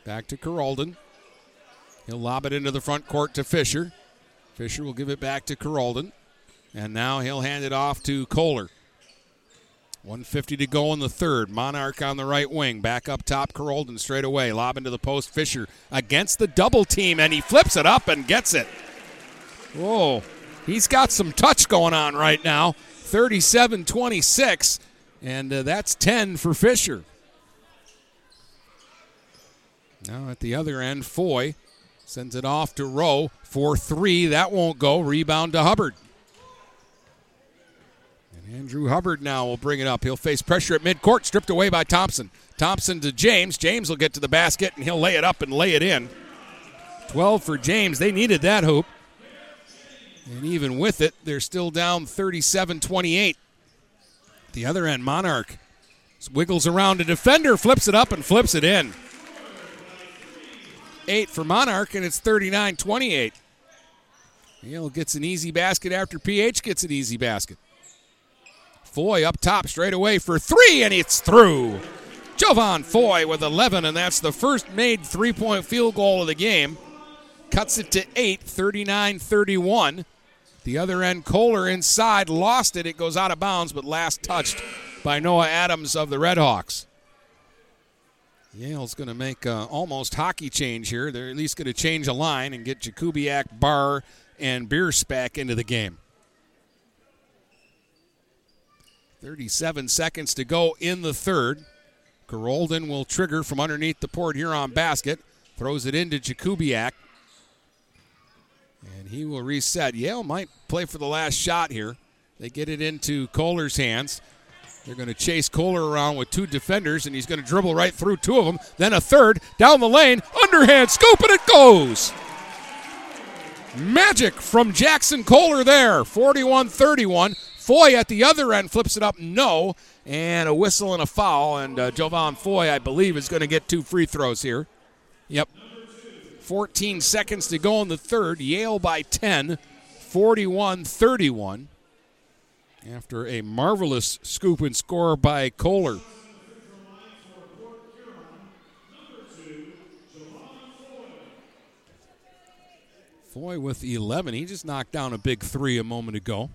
Back to Carolden. He'll lob it into the front court to Fisher. Fisher will give it back to Carolden. And now he'll hand it off to Kohler. 150 to go in the third. Monarch on the right wing. Back up top, Carolden straight away. Lob into the post. Fisher against the double team, and he flips it up and gets it. Whoa. He's got some touch going on right now. 37 26, and uh, that's 10 for Fisher. Now at the other end, Foy sends it off to Rowe for three. That won't go. Rebound to Hubbard. Andrew Hubbard now will bring it up. He'll face pressure at midcourt, stripped away by Thompson. Thompson to James. James will get to the basket and he'll lay it up and lay it in. 12 for James. They needed that hoop. And even with it, they're still down 37 28. The other end, Monarch wiggles around a defender, flips it up, and flips it in. Eight for Monarch, and it's 39 28. Yale gets an easy basket after PH gets an easy basket. Foy up top straight away for three, and it's through. Jovan Foy with 11, and that's the first made three point field goal of the game. Cuts it to eight, 39 31. The other end, Kohler inside, lost it. It goes out of bounds, but last touched by Noah Adams of the Redhawks. Yale's going to make a almost hockey change here. They're at least going to change a line and get Jakubiak, Barr, and Bierce back into the game. 37 seconds to go in the third. Carolden will trigger from underneath the Port Huron basket, throws it into Jakubiak. And he will reset. Yale might play for the last shot here. They get it into Kohler's hands. They're going to chase Kohler around with two defenders, and he's going to dribble right through two of them. Then a third down the lane, underhand scoop, and it goes. Magic from Jackson Kohler there, 41 31. Foy at the other end flips it up, no, and a whistle and a foul. And uh, Jovan Foy, I believe, is going to get two free throws here. Yep. 14 seconds to go in the third. Yale by 10, 41 31. After a marvelous scoop and score by Kohler. Foy with 11. He just knocked down a big three a moment ago.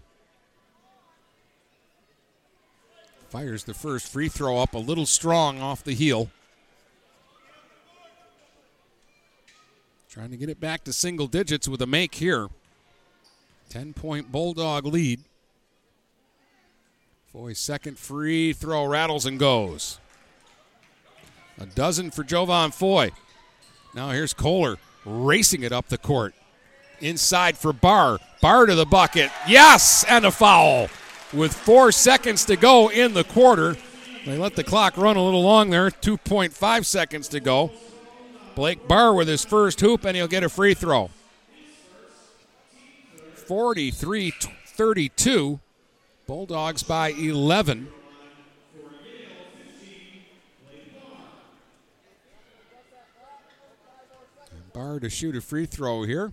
Fires the first free throw up a little strong off the heel. Trying to get it back to single digits with a make here. 10 point Bulldog lead. Foy's second free throw rattles and goes. A dozen for Jovan Foy. Now here's Kohler racing it up the court. Inside for Barr. Barr to the bucket. Yes, and a foul with four seconds to go in the quarter. They let the clock run a little long there, 2.5 seconds to go. Blake Barr with his first hoop, and he'll get a free throw. 43 32. Bulldogs by 11. Barr to shoot a free throw here.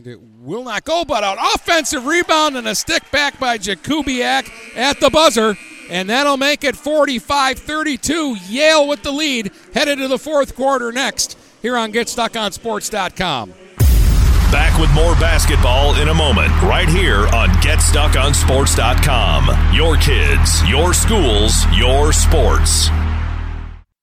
And it will not go, but an offensive rebound and a stick back by Jakubiak at the buzzer. And that'll make it 45 32. Yale with the lead, headed to the fourth quarter next here on GetStuckOnSports.com. Back with more basketball in a moment, right here on GetStuckOnSports.com. Your kids, your schools, your sports.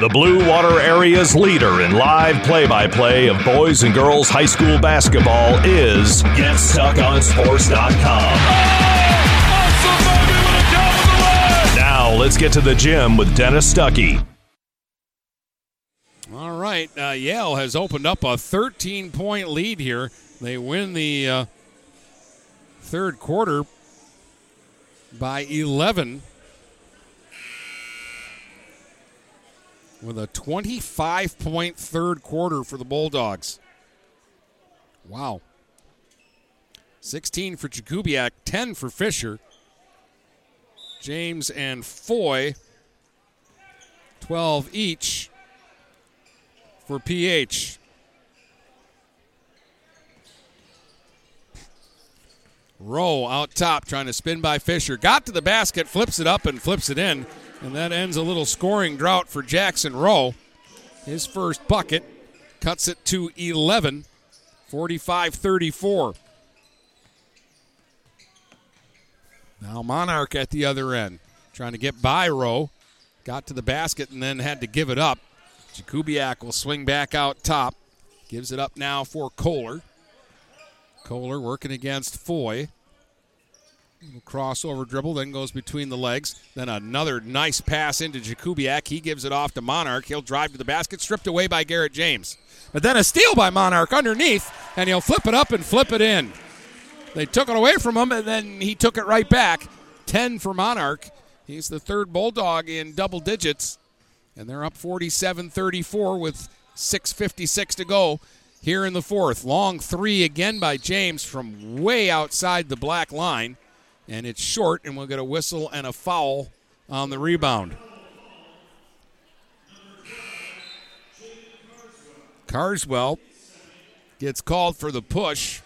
The Blue Water Area's leader in live play by play of boys and girls high school basketball is GetStuckOnSports.com. Now let's get to the gym with Dennis Stuckey. All right, uh, Yale has opened up a 13 point lead here. They win the uh, third quarter by 11 with a 25 point third quarter for the Bulldogs. Wow. 16 for Jakubiak, 10 for Fisher. James and Foy, 12 each for PH. Rowe out top trying to spin by Fisher. Got to the basket, flips it up, and flips it in. And that ends a little scoring drought for Jackson Rowe. His first bucket cuts it to 11, 45 34. Now Monarch at the other end, trying to get by Rowe. Got to the basket and then had to give it up. Jakubiak will swing back out top. Gives it up now for Kohler. Kohler working against Foy. Crossover dribble, then goes between the legs. Then another nice pass into Jakubiak. He gives it off to Monarch. He'll drive to the basket, stripped away by Garrett James. But then a steal by Monarch underneath, and he'll flip it up and flip it in. They took it away from him, and then he took it right back. 10 for Monarch. He's the third Bulldog in double digits, and they're up 47 34 with 6.56 to go here in the fourth. Long three again by James from way outside the black line and it's short, and we'll get a whistle and a foul on the rebound. Carswell gets called for the push.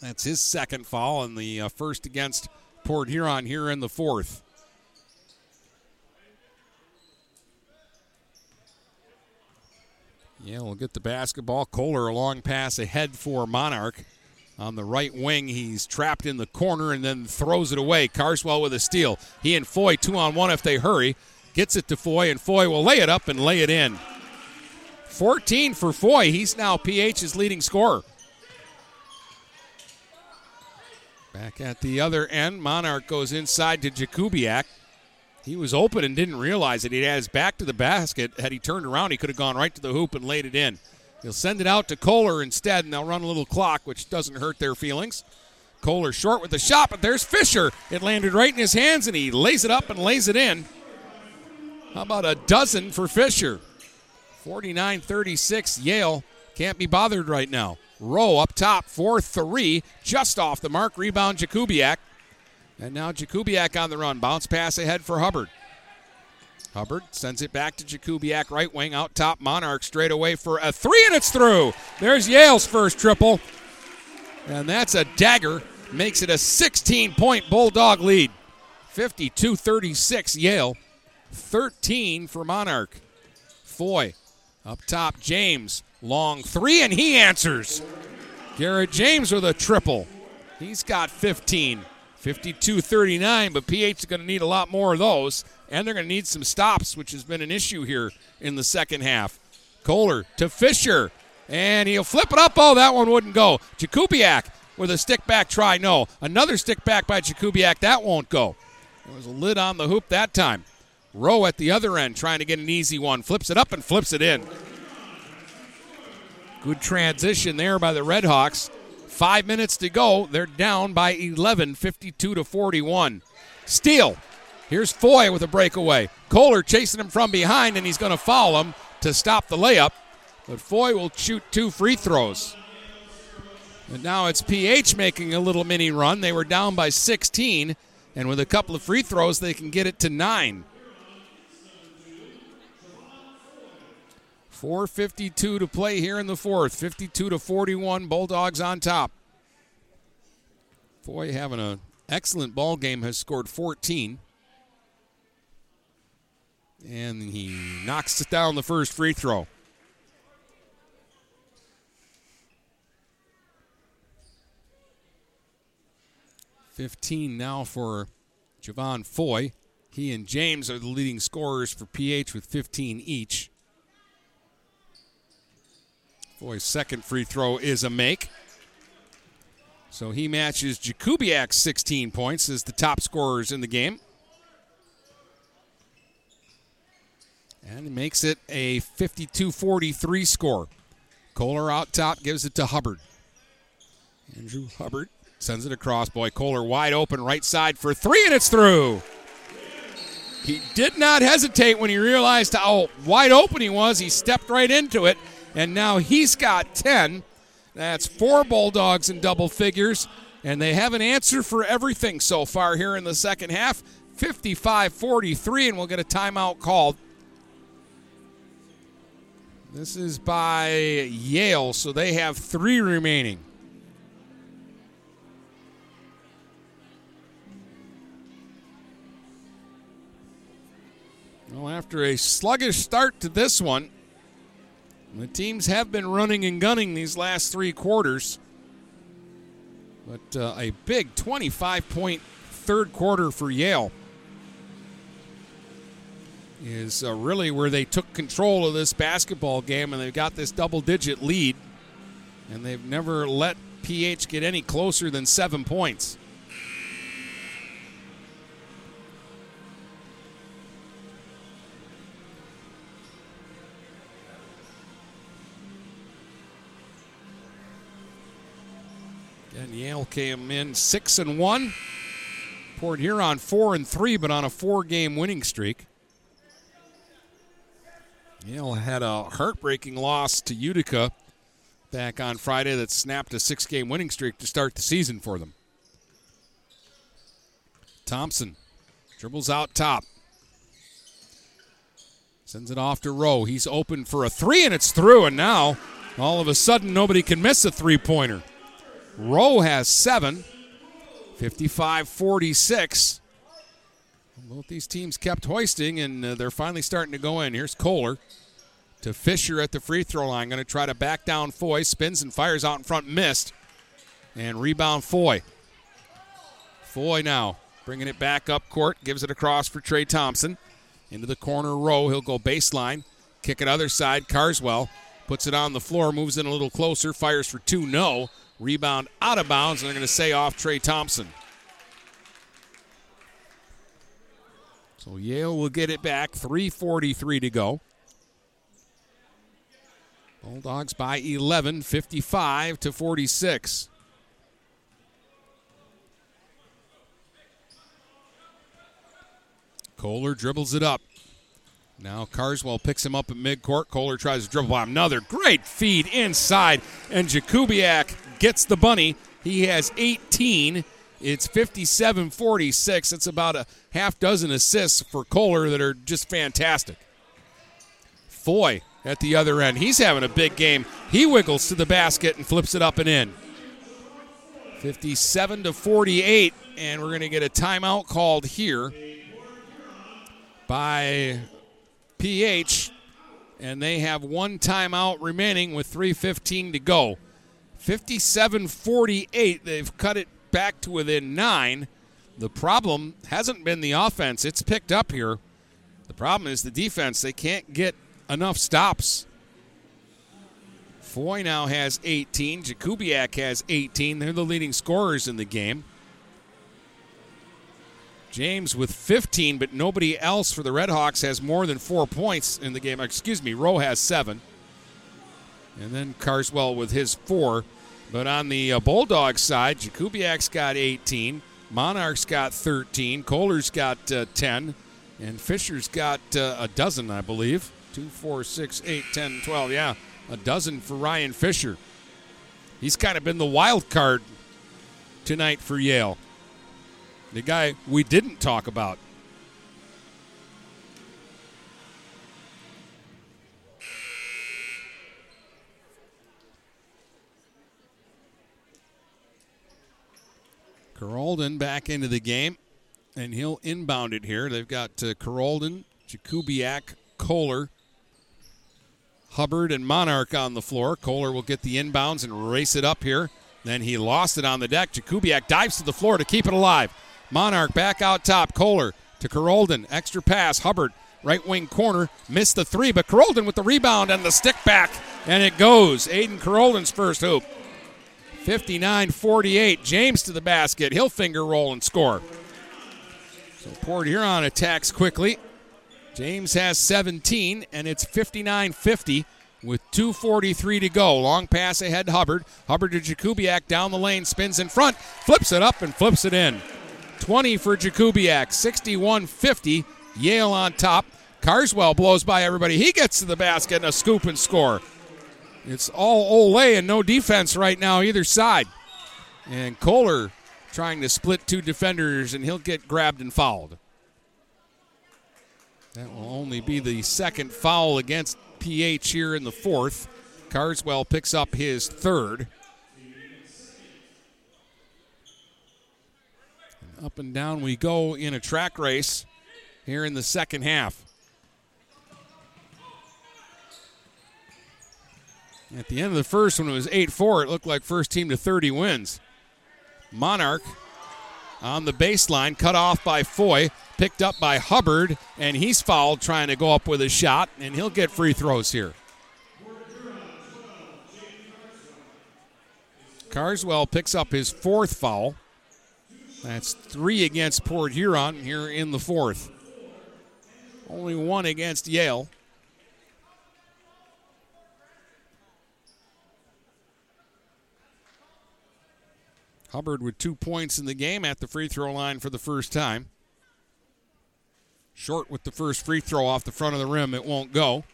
That's his second foul and the uh, first against Port Huron here in the fourth. Yeah, we'll get the basketball. Kohler a long pass ahead for Monarch on the right wing. He's trapped in the corner and then throws it away. Carswell with a steal. He and Foy two on one if they hurry. Gets it to Foy, and Foy will lay it up and lay it in. 14 for Foy. He's now PH's leading scorer. Back at the other end, Monarch goes inside to Jakubiak. He was open and didn't realize it. He had his back to the basket. Had he turned around, he could have gone right to the hoop and laid it in. He'll send it out to Kohler instead, and they'll run a little clock, which doesn't hurt their feelings. Kohler short with the shot, but there's Fisher. It landed right in his hands, and he lays it up and lays it in. How about a dozen for Fisher? 49 36. Yale can't be bothered right now. Rowe up top for three, just off the mark. Rebound Jakubiak. And now Jakubiak on the run. Bounce pass ahead for Hubbard. Hubbard sends it back to Jakubiak, right wing, out top. Monarch straight away for a three, and it's through. There's Yale's first triple. And that's a dagger. Makes it a 16 point Bulldog lead. 52 36 Yale. 13 for Monarch. Foy up top. James. Long three, and he answers. Garrett James with a triple. He's got 15. 52 39, but PH is going to need a lot more of those and they're going to need some stops, which has been an issue here in the second half. Kohler to Fisher, and he'll flip it up. Oh, that one wouldn't go. Jakubiak with a stick back try. No, another stick back by Jakubiak. That won't go. There was a lid on the hoop that time. Rowe at the other end trying to get an easy one. Flips it up and flips it in. Good transition there by the Redhawks. Five minutes to go. They're down by 11, 52 to 41. Steal Here's Foy with a breakaway. Kohler chasing him from behind, and he's going to foul him to stop the layup. But Foy will shoot two free throws. And now it's PH making a little mini run. They were down by 16, and with a couple of free throws, they can get it to nine. 452 to play here in the fourth. 52 to 41. Bulldogs on top. Foy having an excellent ball game has scored 14. And he knocks it down the first free throw. Fifteen now for Javon Foy. He and James are the leading scorers for PH with 15 each. Foy's second free throw is a make. So he matches Jakubiak's 16 points as the top scorers in the game. And makes it a 52 43 score. Kohler out top gives it to Hubbard. Andrew Hubbard sends it across. Boy, Kohler wide open right side for three, and it's through. He did not hesitate when he realized how wide open he was. He stepped right into it, and now he's got 10. That's four Bulldogs in double figures, and they have an answer for everything so far here in the second half 55 43, and we'll get a timeout called. This is by Yale, so they have three remaining. Well, after a sluggish start to this one, the teams have been running and gunning these last three quarters. But uh, a big 25 point third quarter for Yale is uh, really where they took control of this basketball game and they've got this double digit lead. And they've never let PH get any closer than seven points. And Yale came in six and one. Port Huron four and three, but on a four-game winning streak. Yale had a heartbreaking loss to Utica back on Friday that snapped a six-game winning streak to start the season for them. Thompson dribbles out top. Sends it off to Rowe. He's open for a three, and it's through. And now, all of a sudden, nobody can miss a three pointer. Rowe has seven, 55 46. Both these teams kept hoisting, and uh, they're finally starting to go in. Here's Kohler to Fisher at the free throw line. Going to try to back down Foy. Spins and fires out in front, missed. And rebound Foy. Foy now bringing it back up court, gives it across for Trey Thompson. Into the corner Rowe. He'll go baseline. Kick it other side. Carswell puts it on the floor, moves in a little closer, fires for two. No. Rebound out of bounds, and they're going to say off Trey Thompson. So Yale will get it back. 3.43 to go. Bulldogs by 11, 55 to 46. Kohler dribbles it up. Now Carswell picks him up at midcourt. Kohler tries to dribble by another great feed inside, and Jakubiak gets the bunny. He has 18. It's 57 46. It's about a half dozen assists for Kohler that are just fantastic. Foy at the other end. He's having a big game. He wiggles to the basket and flips it up and in. 57 to 48, and we're going to get a timeout called here by PH, and they have one timeout remaining with 3.15 to go. 57 48, they've cut it back to within nine. The problem hasn't been the offense, it's picked up here. The problem is the defense. They can't get enough stops. Foy now has 18. Jakubiak has 18. They're the leading scorers in the game. James with 15, but nobody else for the Redhawks has more than four points in the game. Excuse me, Rowe has seven. And then Carswell with his four. But on the uh, Bulldogs side, Jakubiak's got 18. Monarch's got 13. Kohler's got uh, 10. And Fisher's got uh, a dozen, I believe. 2, 4, 6, 8, 10, 12. Yeah, a dozen for Ryan Fisher. He's kind of been the wild card tonight for Yale. The guy we didn't talk about. Carolden back into the game, and he'll inbound it here. They've got uh, Carolden, Jakubiak, Kohler, Hubbard, and Monarch on the floor. Kohler will get the inbounds and race it up here. Then he lost it on the deck. Jakubiak dives to the floor to keep it alive. Monarch back out top. Kohler to Carolden. Extra pass. Hubbard, right wing corner. Missed the three, but Carolden with the rebound and the stick back. And it goes. Aiden Carolden's first hoop. 59 48. James to the basket. He'll finger roll and score. So Port Huron attacks quickly. James has 17, and it's 59 50 with 2.43 to go. Long pass ahead, Hubbard. Hubbard to Jakubiak down the lane, spins in front, flips it up, and flips it in. 20 for Jakubiak, 61 50. Yale on top. Carswell blows by everybody. He gets to the basket and a scoop and score. It's all Ole and no defense right now, either side. And Kohler trying to split two defenders, and he'll get grabbed and fouled. That will only be the second foul against PH here in the fourth. Carswell picks up his third. And up and down we go in a track race here in the second half. At the end of the first, when it was 8 4, it looked like first team to 30 wins. Monarch on the baseline, cut off by Foy, picked up by Hubbard, and he's fouled trying to go up with a shot, and he'll get free throws here. Carswell picks up his fourth foul. That's three against Port Huron here in the fourth. Only one against Yale. Hubbard with two points in the game at the free throw line for the first time. Short with the first free throw off the front of the rim. It won't go.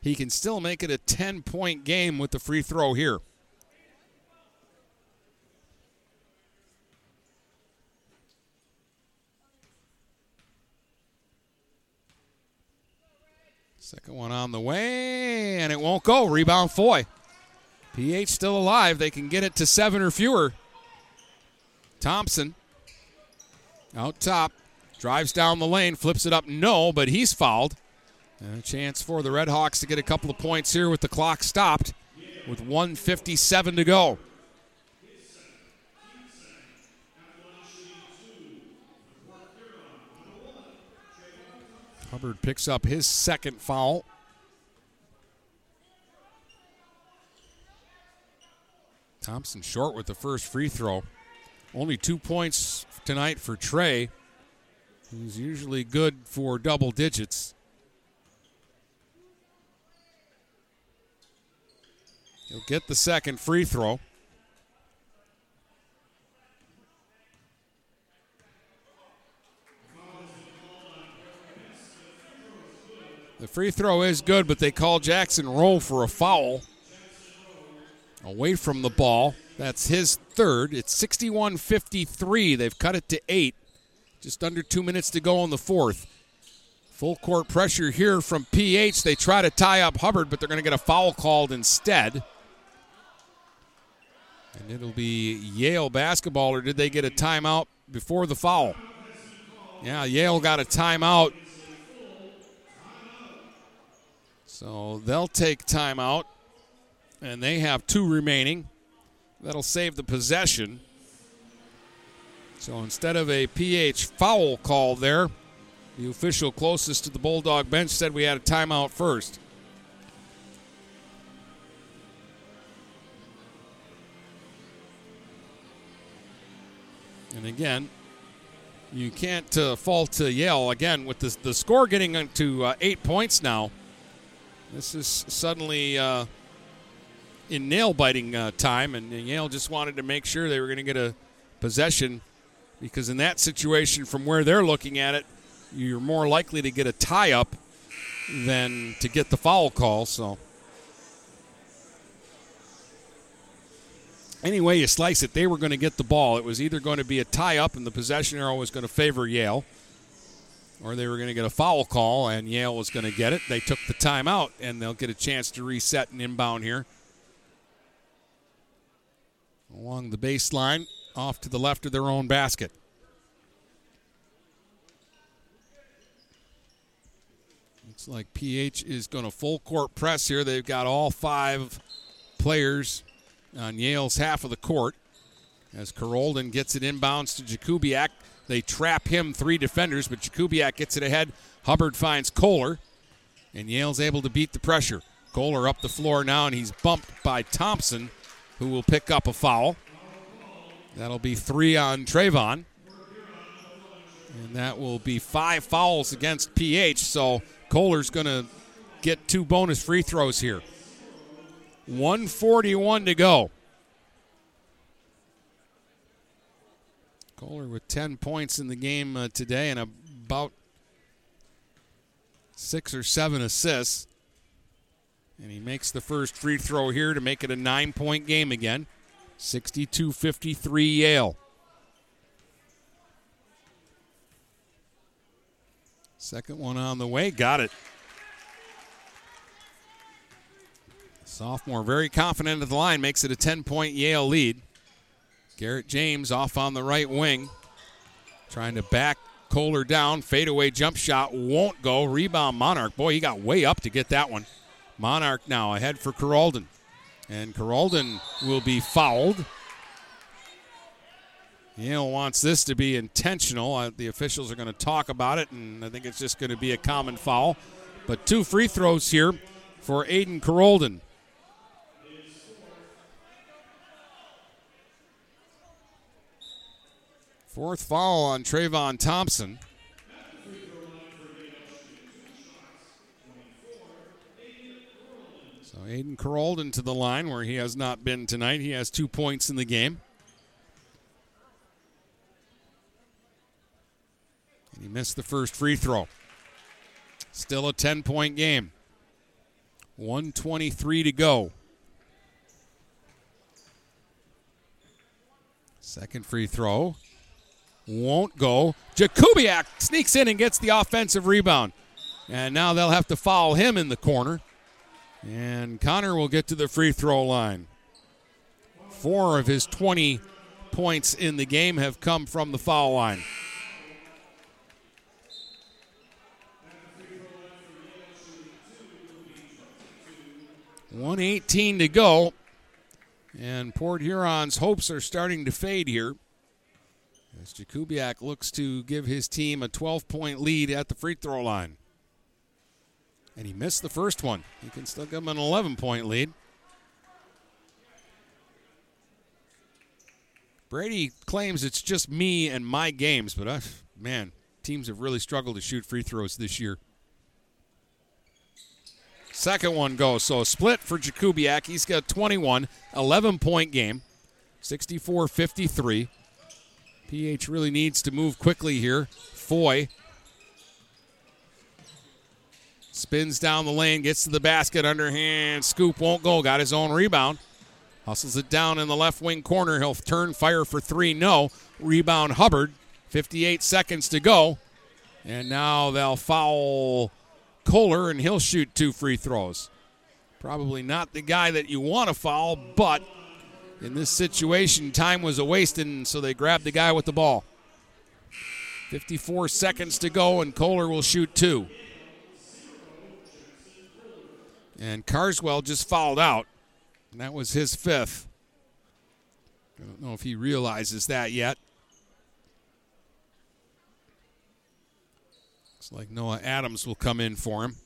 He can still make it a 10 point game with the free throw here. Second one on the way, and it won't go. Rebound Foy. PH still alive. They can get it to seven or fewer. Thompson out top. Drives down the lane, flips it up. No, but he's fouled. And a chance for the Red Hawks to get a couple of points here with the clock stopped with 157 to go. Hubbard picks up his second foul. Thompson short with the first free throw. Only two points tonight for Trey. He's usually good for double digits. He'll get the second free throw. The free throw is good, but they call Jackson Rowe for a foul. Away from the ball. That's his third. It's 61 53. They've cut it to eight. Just under two minutes to go on the fourth. Full court pressure here from PH. They try to tie up Hubbard, but they're going to get a foul called instead. And it'll be Yale basketball, or did they get a timeout before the foul? Yeah, Yale got a timeout. So they'll take timeout, and they have two remaining. That'll save the possession. So instead of a PH foul call there, the official closest to the Bulldog bench said we had a timeout first. And again, you can't uh, fault uh, Yale again with the, the score getting to uh, eight points now. This is suddenly uh, in nail biting uh, time, and Yale just wanted to make sure they were going to get a possession because in that situation, from where they're looking at it, you're more likely to get a tie up than to get the foul call. So, anyway, you slice it, they were going to get the ball. It was either going to be a tie up, and the possession arrow was going to favor Yale, or they were going to get a foul call, and Yale was going to get it. They took the timeout, and they'll get a chance to reset and inbound here. Along the baseline, off to the left of their own basket. Looks like PH is going to full court press here. They've got all five players on Yale's half of the court. As Carolden gets it inbounds to Jakubiak. They trap him, three defenders, but Jakubiak gets it ahead. Hubbard finds Kohler, and Yale's able to beat the pressure. Kohler up the floor now, and he's bumped by Thompson, who will pick up a foul. That'll be three on Trayvon. And that will be five fouls against PH. So Kohler's going to get two bonus free throws here. 141 to go. Kohler with 10 points in the game uh, today and about six or seven assists. And he makes the first free throw here to make it a nine point game again. 62 53 Yale. Second one on the way. Got it. Sophomore very confident at the line, makes it a 10 point Yale lead. Garrett James off on the right wing, trying to back Kohler down. Fadeaway jump shot won't go. Rebound Monarch. Boy, he got way up to get that one. Monarch now ahead for Carolden. And Carolden will be fouled. Yale wants this to be intentional. Uh, the officials are going to talk about it, and I think it's just going to be a common foul. But two free throws here for Aiden Carolden. Fourth foul on Trayvon Thompson. Aiden Carolden to the line where he has not been tonight. He has two points in the game. And he missed the first free throw. Still a 10 point game. 123 to go. Second free throw won't go. Jakubiak sneaks in and gets the offensive rebound. And now they'll have to foul him in the corner. And Connor will get to the free throw line. Four of his 20 points in the game have come from the foul line. One eighteen to go, and Port Huron's hopes are starting to fade here. As Jakubiak looks to give his team a 12 point lead at the free throw line. And he missed the first one. He can still give him an 11 point lead. Brady claims it's just me and my games, but uh, man, teams have really struggled to shoot free throws this year. Second one goes. So a split for Jakubiak. He's got 21, 11 point game, 64 53. PH really needs to move quickly here. Foy spins down the lane, gets to the basket, underhand scoop won't go. Got his own rebound. Hustles it down in the left wing corner. He'll turn fire for three. No. Rebound Hubbard. 58 seconds to go. And now they'll foul Kohler, and he'll shoot two free throws. Probably not the guy that you want to foul, but in this situation, time was a wasted, and so they grabbed the guy with the ball. 54 seconds to go, and Kohler will shoot two. And Carswell just fouled out, and that was his fifth. I don't know if he realizes that yet. Looks like Noah Adams will come in for him.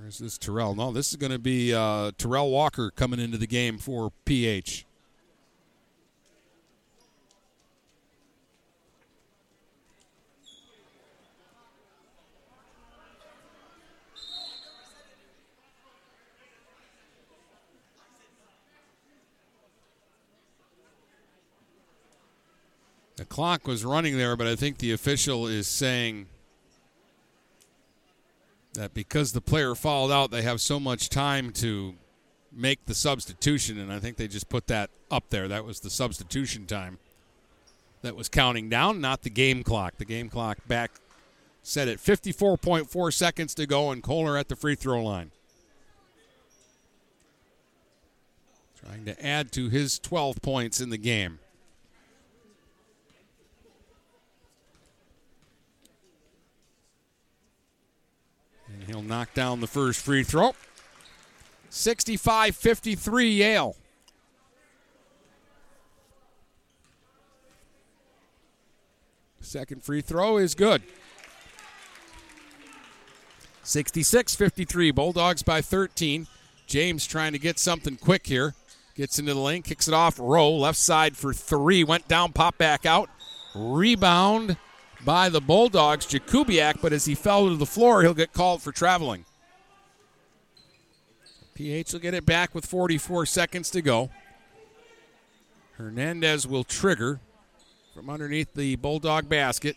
Or is this Terrell? No, this is going to be uh, Terrell Walker coming into the game for PH. The clock was running there, but I think the official is saying that because the player fouled out, they have so much time to make the substitution, and I think they just put that up there. That was the substitution time that was counting down, not the game clock. The game clock back set at 54.4 seconds to go, and Kohler at the free throw line. Trying to add to his 12 points in the game. He'll knock down the first free throw. 65 53 Yale. Second free throw is good. 66 53. Bulldogs by 13. James trying to get something quick here. Gets into the lane, kicks it off. Rowe, left side for three. Went down, pop back out. Rebound by the Bulldogs, Jakubiak, but as he fell to the floor, he'll get called for traveling. PH will get it back with 44 seconds to go. Hernandez will trigger from underneath the Bulldog basket.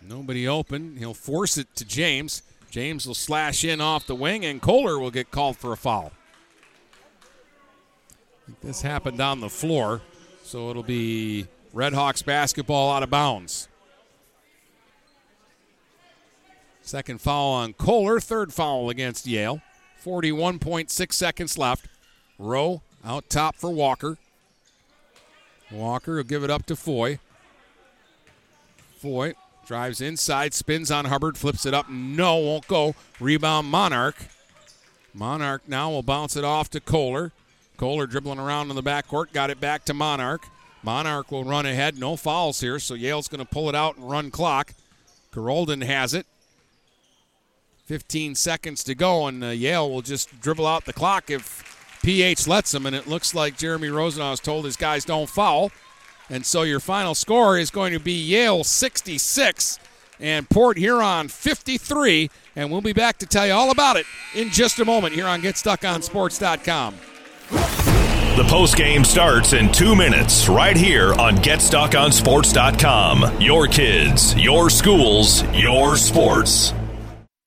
Nobody open. He'll force it to James. James will slash in off the wing, and Kohler will get called for a foul. This happened on the floor, so it'll be Redhawks basketball out of bounds. Second foul on Kohler, third foul against Yale. 41.6 seconds left. Rowe out top for Walker. Walker will give it up to Foy. Foy drives inside, spins on Hubbard, flips it up. No, won't go. Rebound Monarch. Monarch now will bounce it off to Kohler. Kohler dribbling around in the backcourt, got it back to Monarch. Monarch will run ahead. No fouls here, so Yale's going to pull it out and run clock. Gerolden has it. 15 seconds to go, and uh, Yale will just dribble out the clock if PH lets them. And it looks like Jeremy Rosenau has told his guys don't foul. And so your final score is going to be Yale 66 and Port Huron 53. And we'll be back to tell you all about it in just a moment here on GetStuckOnSports.com. The post game starts in two minutes right here on GetStuckOnSports.com. Your kids, your schools, your sports.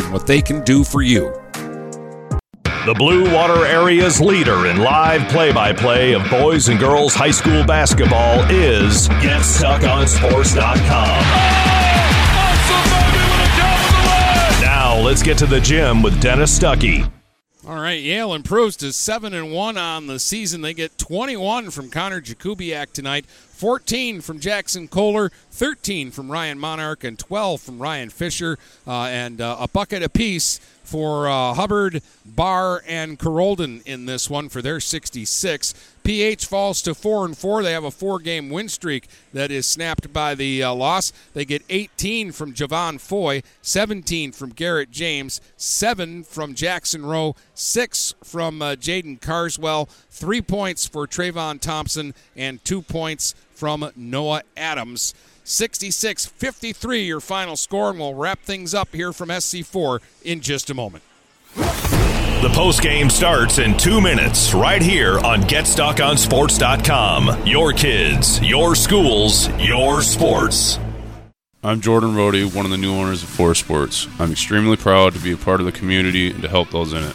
what they can do for you. The Blue Water Area's leader in live play by play of boys and girls high school basketball is GetStuckOnSports.com. Now let's get to the gym with Dennis Stuckey. All right, Yale improves to 7 and 1 on the season. They get 21 from Connor Jakubiak tonight, 14 from Jackson Kohler, 13 from Ryan Monarch, and 12 from Ryan Fisher, uh, and uh, a bucket apiece for uh, Hubbard, Barr, and Carolden in this one for their 66. PH falls to four and four. They have a four-game win streak that is snapped by the uh, loss. They get 18 from Javon Foy, 17 from Garrett James, seven from Jackson Rowe, six from uh, Jaden Carswell, three points for Trayvon Thompson, and two points from Noah Adams. 66 53 your final score, and we'll wrap things up here from SC4 in just a moment. The post game starts in two minutes right here on GetStuckOnSports.com. Your kids, your schools, your sports. I'm Jordan Rody, one of the new owners of Forest Sports. I'm extremely proud to be a part of the community and to help those in it.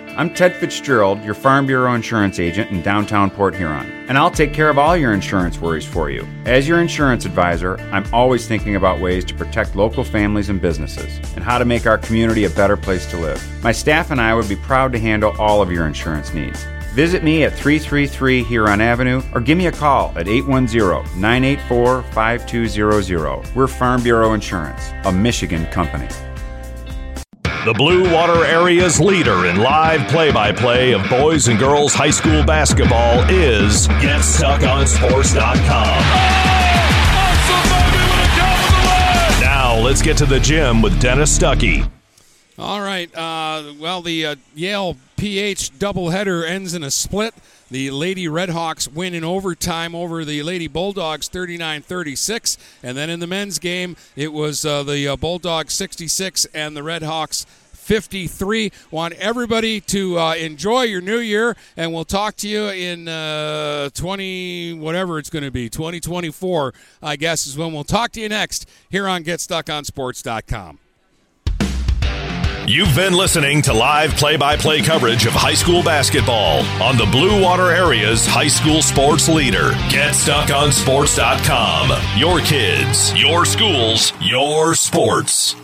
I'm Ted Fitzgerald, your Farm Bureau insurance agent in downtown Port Huron, and I'll take care of all your insurance worries for you. As your insurance advisor, I'm always thinking about ways to protect local families and businesses and how to make our community a better place to live. My staff and I would be proud to handle all of your insurance needs. Visit me at 333 Huron Avenue or give me a call at 810 984 5200. We're Farm Bureau Insurance, a Michigan company. The Blue Water Area's leader in live play by play of boys and girls high school basketball is GetStuckOnSports.com. Now let's get to the gym with Dennis Stuckey. All right. Uh, well, the uh, Yale PH doubleheader ends in a split. The Lady Redhawks win in overtime over the Lady Bulldogs 39 36. And then in the men's game, it was uh, the uh, Bulldogs 66 and the Redhawks 53. Want everybody to uh, enjoy your new year, and we'll talk to you in uh, 20, whatever it's going to be, 2024, I guess, is when we'll talk to you next here on GetStuckOnSports.com. You've been listening to live play by play coverage of high school basketball on the Blue Water Area's high school sports leader. Get stuck on GetStuckOnSports.com. Your kids, your schools, your sports.